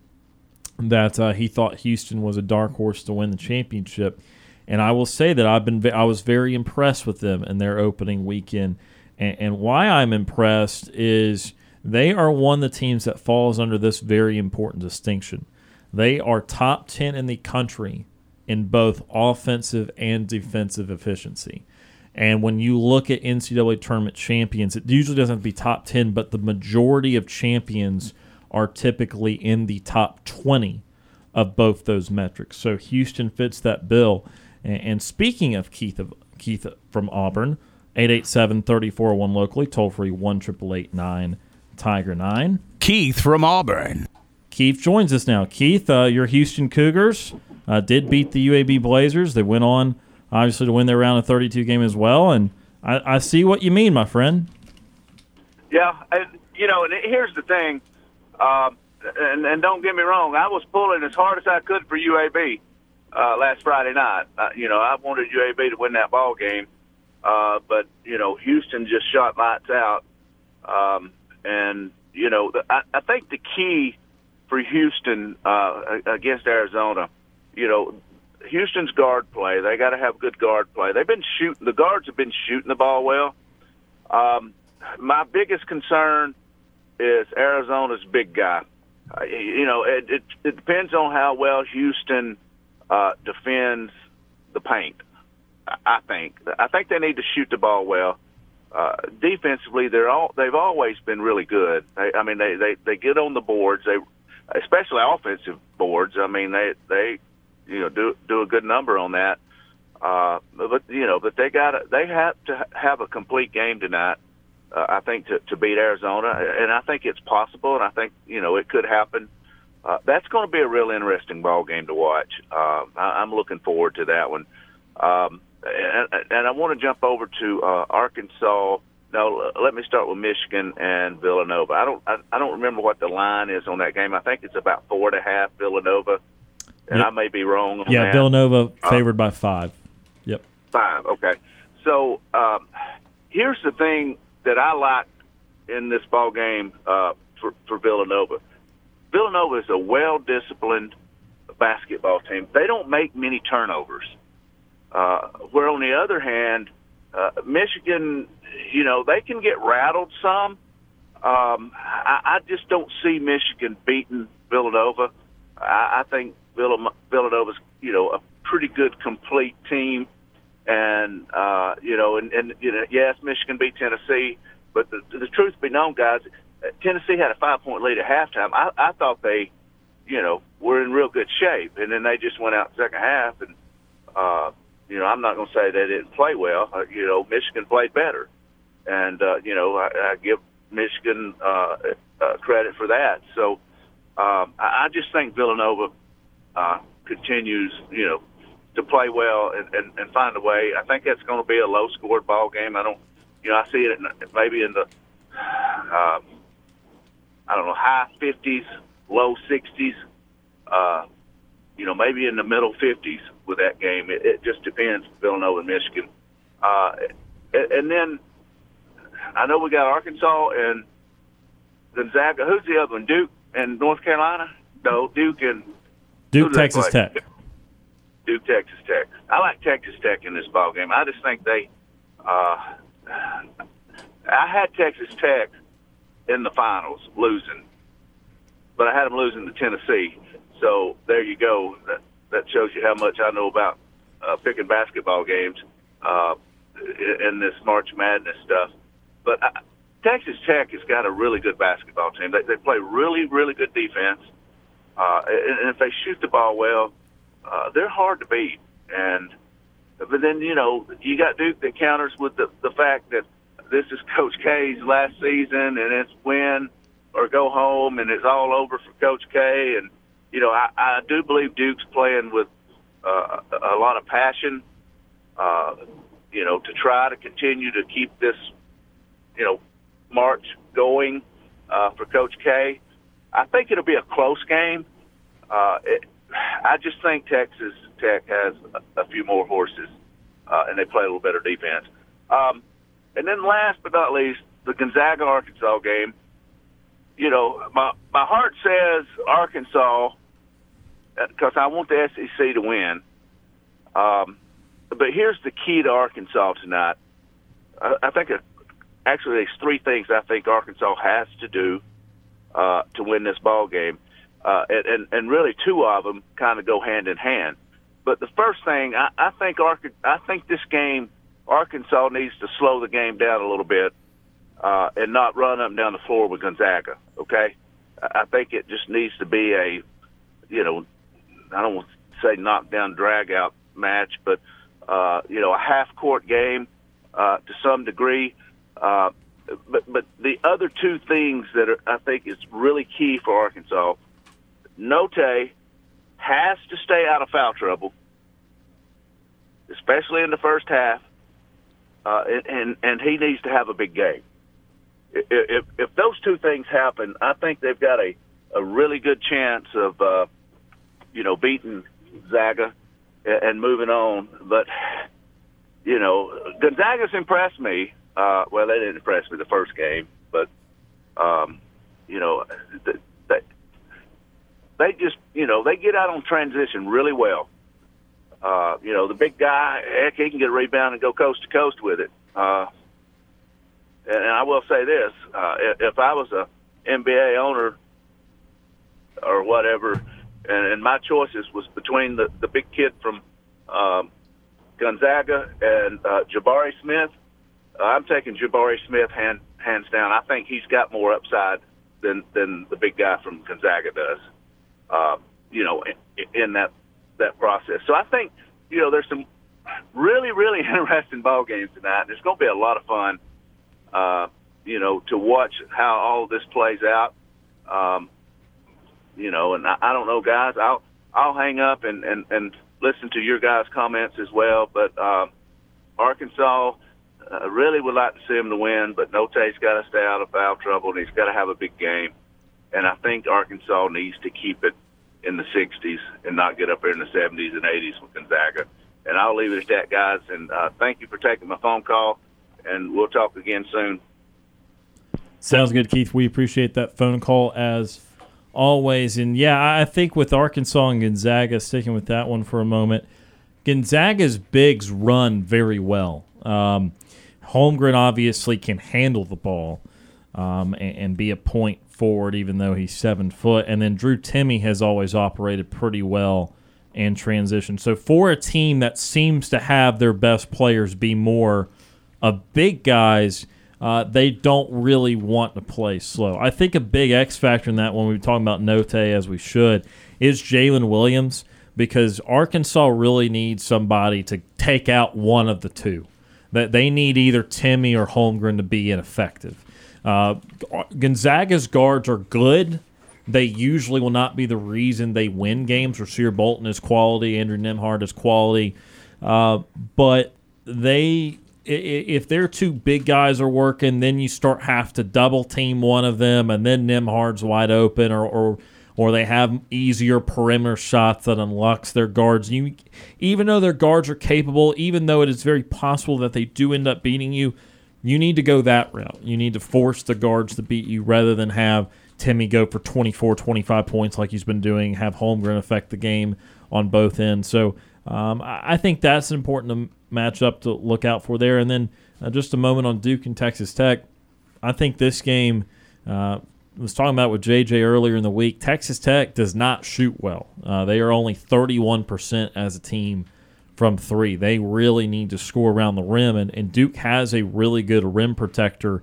that uh, he thought Houston was a dark horse to win the championship, and I will say that I've been I was very impressed with them in their opening weekend, and, and why I'm impressed is they are one of the teams that falls under this very important distinction. They are top ten in the country in both offensive and defensive efficiency. And when you look at NCAA tournament champions, it usually doesn't have to be top 10, but the majority of champions are typically in the top 20 of both those metrics. So Houston fits that bill. And, and speaking of Keith of Keith from Auburn, 887-3401 locally, toll free 1 Tiger 9. Keith from Auburn. Keith joins us now. Keith, uh, your Houston Cougars uh, did beat the UAB Blazers. They went on obviously to win their round of 32 game as well. And I, I see what you mean, my friend. Yeah, and you know, and here's the thing, um, and, and don't get me wrong, I was pulling as hard as I could for UAB uh, last Friday night. Uh, you know, I wanted UAB to win that ball game, uh, but you know, Houston just shot lights out, um, and you know, the, I, I think the key for Houston uh, against Arizona, you know, Houston's guard play. They got to have good guard play. They've been shooting. The guards have been shooting the ball well. Um, my biggest concern is Arizona's big guy. Uh, you know, it, it, it depends on how well Houston uh, defends the paint. I think. I think they need to shoot the ball well. Uh, defensively, they're all they've always been really good. They, I mean, they, they they get on the boards. They, especially offensive boards. I mean, they they you know do do a good number on that. Uh, but you know, but they got they have to have a complete game tonight. Uh, I think to to beat Arizona, and I think it's possible, and I think you know it could happen. Uh, that's going to be a real interesting ball game to watch. Uh, I, I'm looking forward to that one. Um, and, and I want to jump over to uh, Arkansas. No, let me start with Michigan and Villanova. I don't I, I don't remember what the line is on that game. I think it's about four and a half Villanova and yep. I may be wrong. yeah, that. Villanova uh, favored uh, by five. Yep. Five. Okay. So um, here's the thing that I like in this ball game uh, for for Villanova. Villanova is a well disciplined basketball team. They don't make many turnovers. Uh, where on the other hand, uh, Michigan, you know, they can get rattled some. Um, I, I just don't see Michigan beating Villanova. I, I think Villanova's, you know, a pretty good complete team. And, uh, you know, and, and, you know, yes, Michigan beat Tennessee, but the, the truth be known, guys, Tennessee had a five point lead at halftime. I, I thought they, you know, were in real good shape. And then they just went out second half. And, uh, you know, I'm not going to say they didn't play well. Uh, you know, Michigan played better. And, uh, you know, I, I give Michigan uh, uh, credit for that. So um, I, I just think Villanova uh, continues, you know, to play well and, and, and find a way. I think that's going to be a low scored ball game. I don't, you know, I see it in, maybe in the, uh, I don't know, high 50s, low 60s, uh, you know, maybe in the middle 50s with that game. It, it just depends, Villanova and Michigan. Uh, and, and then I know we got Arkansas and Gonzaga. Who's the other one? Duke and North Carolina? No, Duke and Duke, Texas Tech. Duke, Texas Tech. I like Texas Tech in this ball game. I just think they. Uh, I had Texas Tech in the finals losing, but I had them losing to Tennessee. So there you go. That that shows you how much I know about uh, picking basketball games uh, in this March Madness stuff. But I, Texas Tech has got a really good basketball team. They, they play really, really good defense. Uh, and, and if they shoot the ball well, uh, they're hard to beat. And but then you know you got Duke that counters with the the fact that this is Coach K's last season and it's win or go home and it's all over for Coach K. And you know I, I do believe Duke's playing with uh, a lot of passion. Uh, you know to try to continue to keep this you know march going uh, for Coach K. I think it'll be a close game. Uh, it, I just think Texas Tech has a, few more horses, uh, and they play a little better defense. Um, and then last but not least, the Gonzaga Arkansas game. You know, my my heart says Arkansas because uh, I want the SEC to win. Um, but here's the key to Arkansas tonight. I, I think, a, actually, there's three things I think Arkansas has to do uh, to win this ball game, uh, and and really two of them kind of go hand in hand. But the first thing I, I think Ark- I think this game Arkansas needs to slow the game down a little bit uh, and not run up and down the floor with Gonzaga. Okay, I think it just needs to be a you know I don't want to say knockdown drag out match, but uh, you know a half court game uh, to some degree. Uh, but but the other two things that are, I think is really key for Arkansas, Notae has to stay out of foul trouble, especially in the first half, uh, and and he needs to have a big game. If, if if those two things happen, I think they've got a a really good chance of uh, you know beating Zaga and moving on. But you know, Gonzaga's impressed me. Uh, well, they didn't impress me the first game, but um, you know, they, just you know they get out on transition really well. Uh, you know, the big guy, heck, he can get a rebound and go coast to coast with it. Uh, and I will say this: uh, if I was a NBA owner or whatever, and, and my choices was between the the big kid from um, Gonzaga and uh, Jabari Smith, uh, I'm taking Jabari Smith hand, hands down. I think he's got more upside than than the big guy from Gonzaga does. Uh, you know, in, in that that process. So I think you know there's some really really interesting ball games tonight. There's going to be a lot of fun. Uh, you know, to watch how all this plays out. Um, you know, and I, I don't know, guys. I'll I'll hang up and and and listen to your guys' comments as well. But uh, Arkansas uh, really would like to see him to win, but Notae's got to stay out of foul trouble, and he's got to have a big game. And I think Arkansas needs to keep it in the 60s and not get up there in the 70s and 80s with Gonzaga. And I'll leave it at that, guys. And uh, thank you for taking my phone call, and we'll talk again soon. Sounds good, Keith. We appreciate that phone call as always. And yeah, I think with Arkansas and Gonzaga, sticking with that one for a moment, Gonzaga's bigs run very well. Um, Holmgren obviously can handle the ball um, and, and, be a point forward, even though he's seven foot. And then Drew Timme has always operated pretty well in transition. So for a team that seems to have their best players be more of big guys uh, they don't really want to play slow. I think a big X factor in that when we were talking about Notae, as we should, is Jaylin Williams because Arkansas really needs somebody to take out one of the two. That they need either Timme or Holmgren to be ineffective. Uh, Gonzaga's guards are good. They usually will not be the reason they win games. Rasir Bolton is quality. Andrew Nembhard is quality. Uh, but they if their two big guys are working, then you start have to double team one of them, and then Nembhard's wide open, or or or they have easier perimeter shots that unlocks their guards. You, even though their guards are capable, even though it is very possible that they do end up beating you, you need to go that route. You need to force the guards to beat you rather than have Timme go for 24, 25 points like he's been doing, have Holmgren affect the game on both ends. So um, I think that's important matchup to look out for there. And then uh, just a moment on Duke and Texas Tech. I think this game uh, was talking about with JJ earlier in the week. Texas Tech does not shoot well. Uh, they are only 31% as a team from three. They really need to score around the rim, and, and Duke has a really good rim protector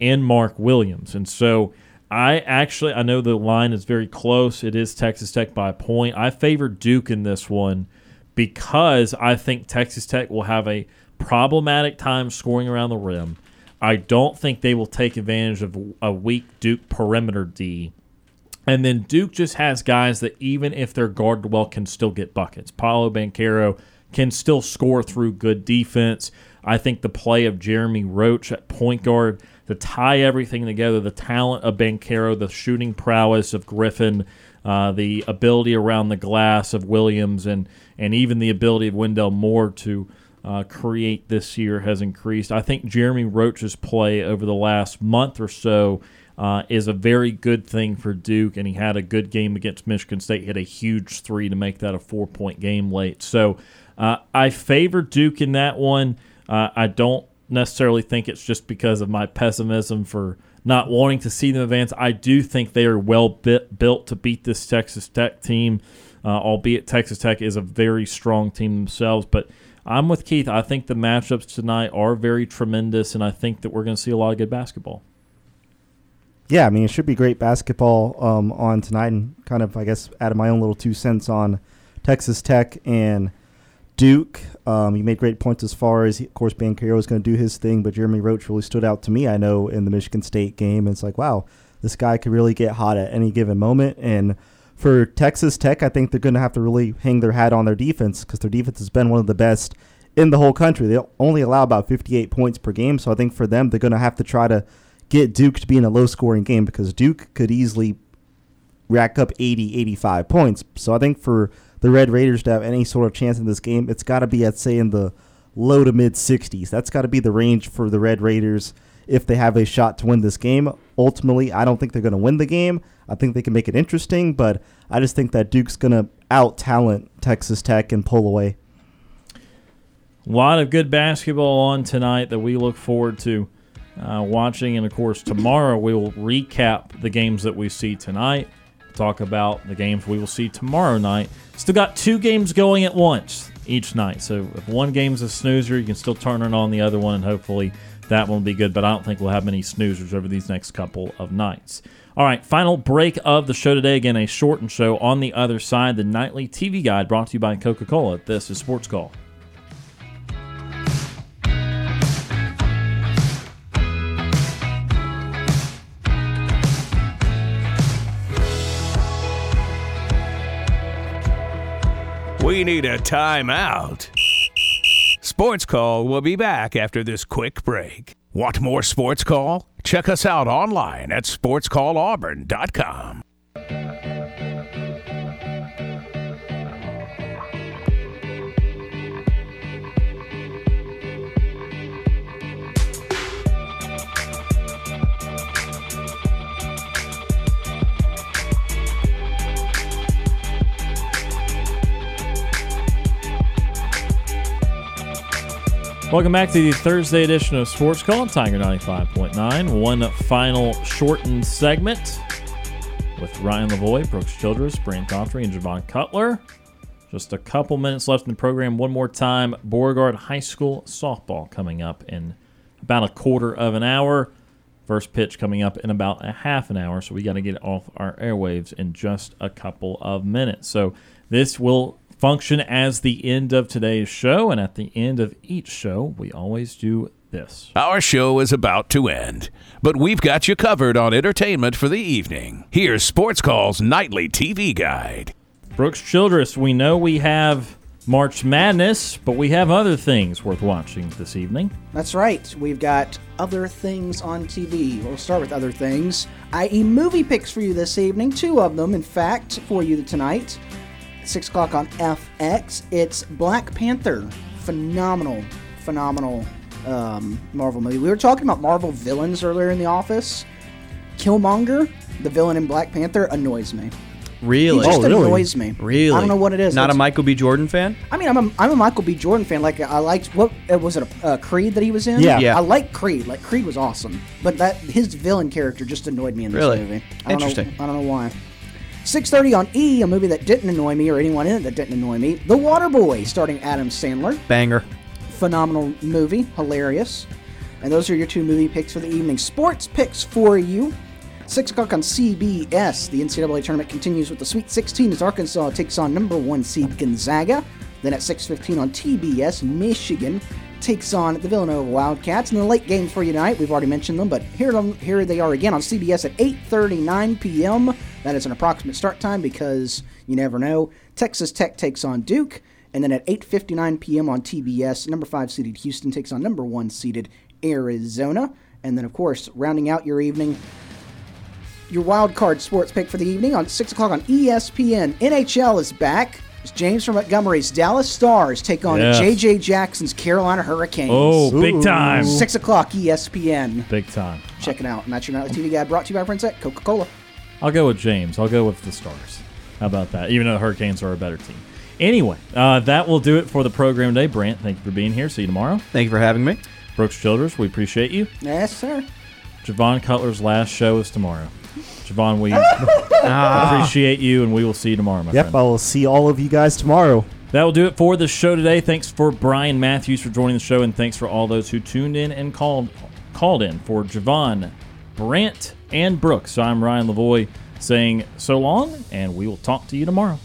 in Mark Williams. And so I actually, I know the line is very close. It is Texas Tech by a point. I favor Duke in this one because I think Texas Tech will have a problematic time scoring around the rim. I don't think they will take advantage of a weak Duke perimeter D. And then Duke just has guys that even if they're guarded well can still get buckets. Paolo Banchero can still score through good defense. I think the play of Jeremy Roach at point guard to tie everything together, the talent of Banchero, the shooting prowess of Griffin, uh, the ability around the glass of Williams, and and even the ability of Wendell Moore to uh, create this year has increased. I think Jeremy Roach's play over the last month or so uh, is a very good thing for Duke, and he had a good game against Michigan State. He hit a huge three to make that a four point game late. So uh, I favor Duke in that one. Uh, I don't necessarily think it's just because of my pessimism for not wanting to see them advance. I do think they are well bit, built to beat this Texas Tech team uh, albeit Texas Tech is a very strong team themselves. But I'm with Keith. I think the matchups tonight are very tremendous, and I think that we're going to see a lot of good basketball. Yeah, I mean, it should be great basketball um, on tonight, and kind of, I guess, added my own little two cents on Texas Tech and Duke. Um, you made great points as far as, of course, Banchero is going to do his thing, but Jeremy Roach really stood out to me. I know in the Michigan State game, it's like, wow, this guy could really get hot at any given moment, and for Texas Tech, I think they're going to have to really hang their hat on their defense because their defense has been one of the best in the whole country. They only allow about 58 points per game, so I think for them, they're going to have to try to get Duke to be in a low scoring game because Duke could easily rack up 80, 85 points. So I think for the Red Raiders to have any sort of chance in this game, it's got to be at, say, in the low to mid 60s. That's got to be the range for the Red Raiders if they have a shot to win this game. Ultimately, I don't think they're going to win the game. I think they can make it interesting, but I just think that Duke's going to out talent Texas Tech and pull away. A lot of good basketball on tonight that we look forward to uh, watching. And of course, tomorrow we will recap the games that we see tonight, talk about the games we will see tomorrow night. Still got two games going at once each night. So if one game's a snoozer, you can still turn it on the other one, and hopefully that one will be good. But I don't think we'll have many snoozers over these next couple of nights. All right, final break of the show today. Again, a shortened show on the other side. The nightly TV guide brought to you by Coca Cola. This is Sports Call. We need a timeout. Sports Call will be back after this quick break. Want more Sports Call? Check us out online at sportscallauburn.com. Welcome back to the Thursday edition of Sports Call on Tiger 95.9. One final shortened segment with Ryan Lavoie, Brooks Childress, Brant Daughtry, and Javon Cutler. Just a couple minutes left in the program. One more time Beauregard High School softball coming up in about a quarter of an hour. First pitch coming up in about a half an hour, so we got to get off our airwaves in just a couple of minutes. So this will function as the end of today's show, and at the end of each show, we always do this. Our show is about to end, but we've got you covered on entertainment for the evening. Here's Sports Call's nightly TV guide. Brooks Childress, we know we have March Madness, but we have other things worth watching this evening. That's right. We've got other things on TV. We'll start with other things, i.e., movie picks for you this evening. Two of them, in fact, for you tonight. 6 o'clock on FX. It's Black Panther. Phenomenal, phenomenal um, Marvel movie. We were talking about Marvel villains earlier in the office. Killmonger, the villain in Black Panther, annoys me. Really? He just Oh, really? annoys me. Really? I don't know what it is. Not a Michael B. Jordan fan? I mean, I'm a, I'm a Michael B. Jordan fan. Like, I liked what uh, was it? A uh, Creed that he was in? Yeah. Yeah. I like Creed. Like, Creed was awesome, but that his villain character just annoyed me in this Really? movie. I don't Interesting. Know, I don't know why. 6:30 on E, a movie that didn't annoy me or anyone in it that didn't annoy me. The Waterboy, starring Adam Sandler. Banger. Phenomenal movie, hilarious. And those are your two movie picks for the evening. Sports picks for you. 6 o'clock on CBS. The NCAA tournament continues with the Sweet 16 as Arkansas takes on number one seed Gonzaga. Then at 6.15 on TBS, Michigan takes on the Villanova Wildcats. And the late games for you tonight, we've already mentioned them, but here, here they are again on CBS at 8.39 p.m. That is an approximate start time because you never know. Texas Tech takes on Duke. And then at 8:59 p.m. on TBS, number five seeded Houston takes on number one seeded Arizona. And then, of course, rounding out your evening, your wild card sports pick for the evening on six o'clock on ESPN. NHL is back. As James from Montgomery's Dallas Stars take on Yes. JJ Jackson's Carolina Hurricanes. Oh, big time. Six o'clock ESPN. Big time. Check it out. That's your nightly TV guide brought to you by friends at Coca Cola. I'll go with James. I'll go with the Stars. How about that? Even though the Hurricanes are a better team. Anyway, uh, that will do it for the program today. Brant, thank you for being here. See you tomorrow. Thank you for having me. Brooks Childress, we appreciate you. Yes, sir. Javon Cutler's last show is tomorrow. Javon, we Ah. appreciate you, and we will see you tomorrow, my Yep, friend. I will see all of you guys tomorrow. That will do it for the show today. Thanks for Brian Matthews for joining the show, and thanks for all those who tuned in and called called in for Javon, Brant, and Brooks. So I'm Ryan Lavoie saying so long, and we will talk to you tomorrow.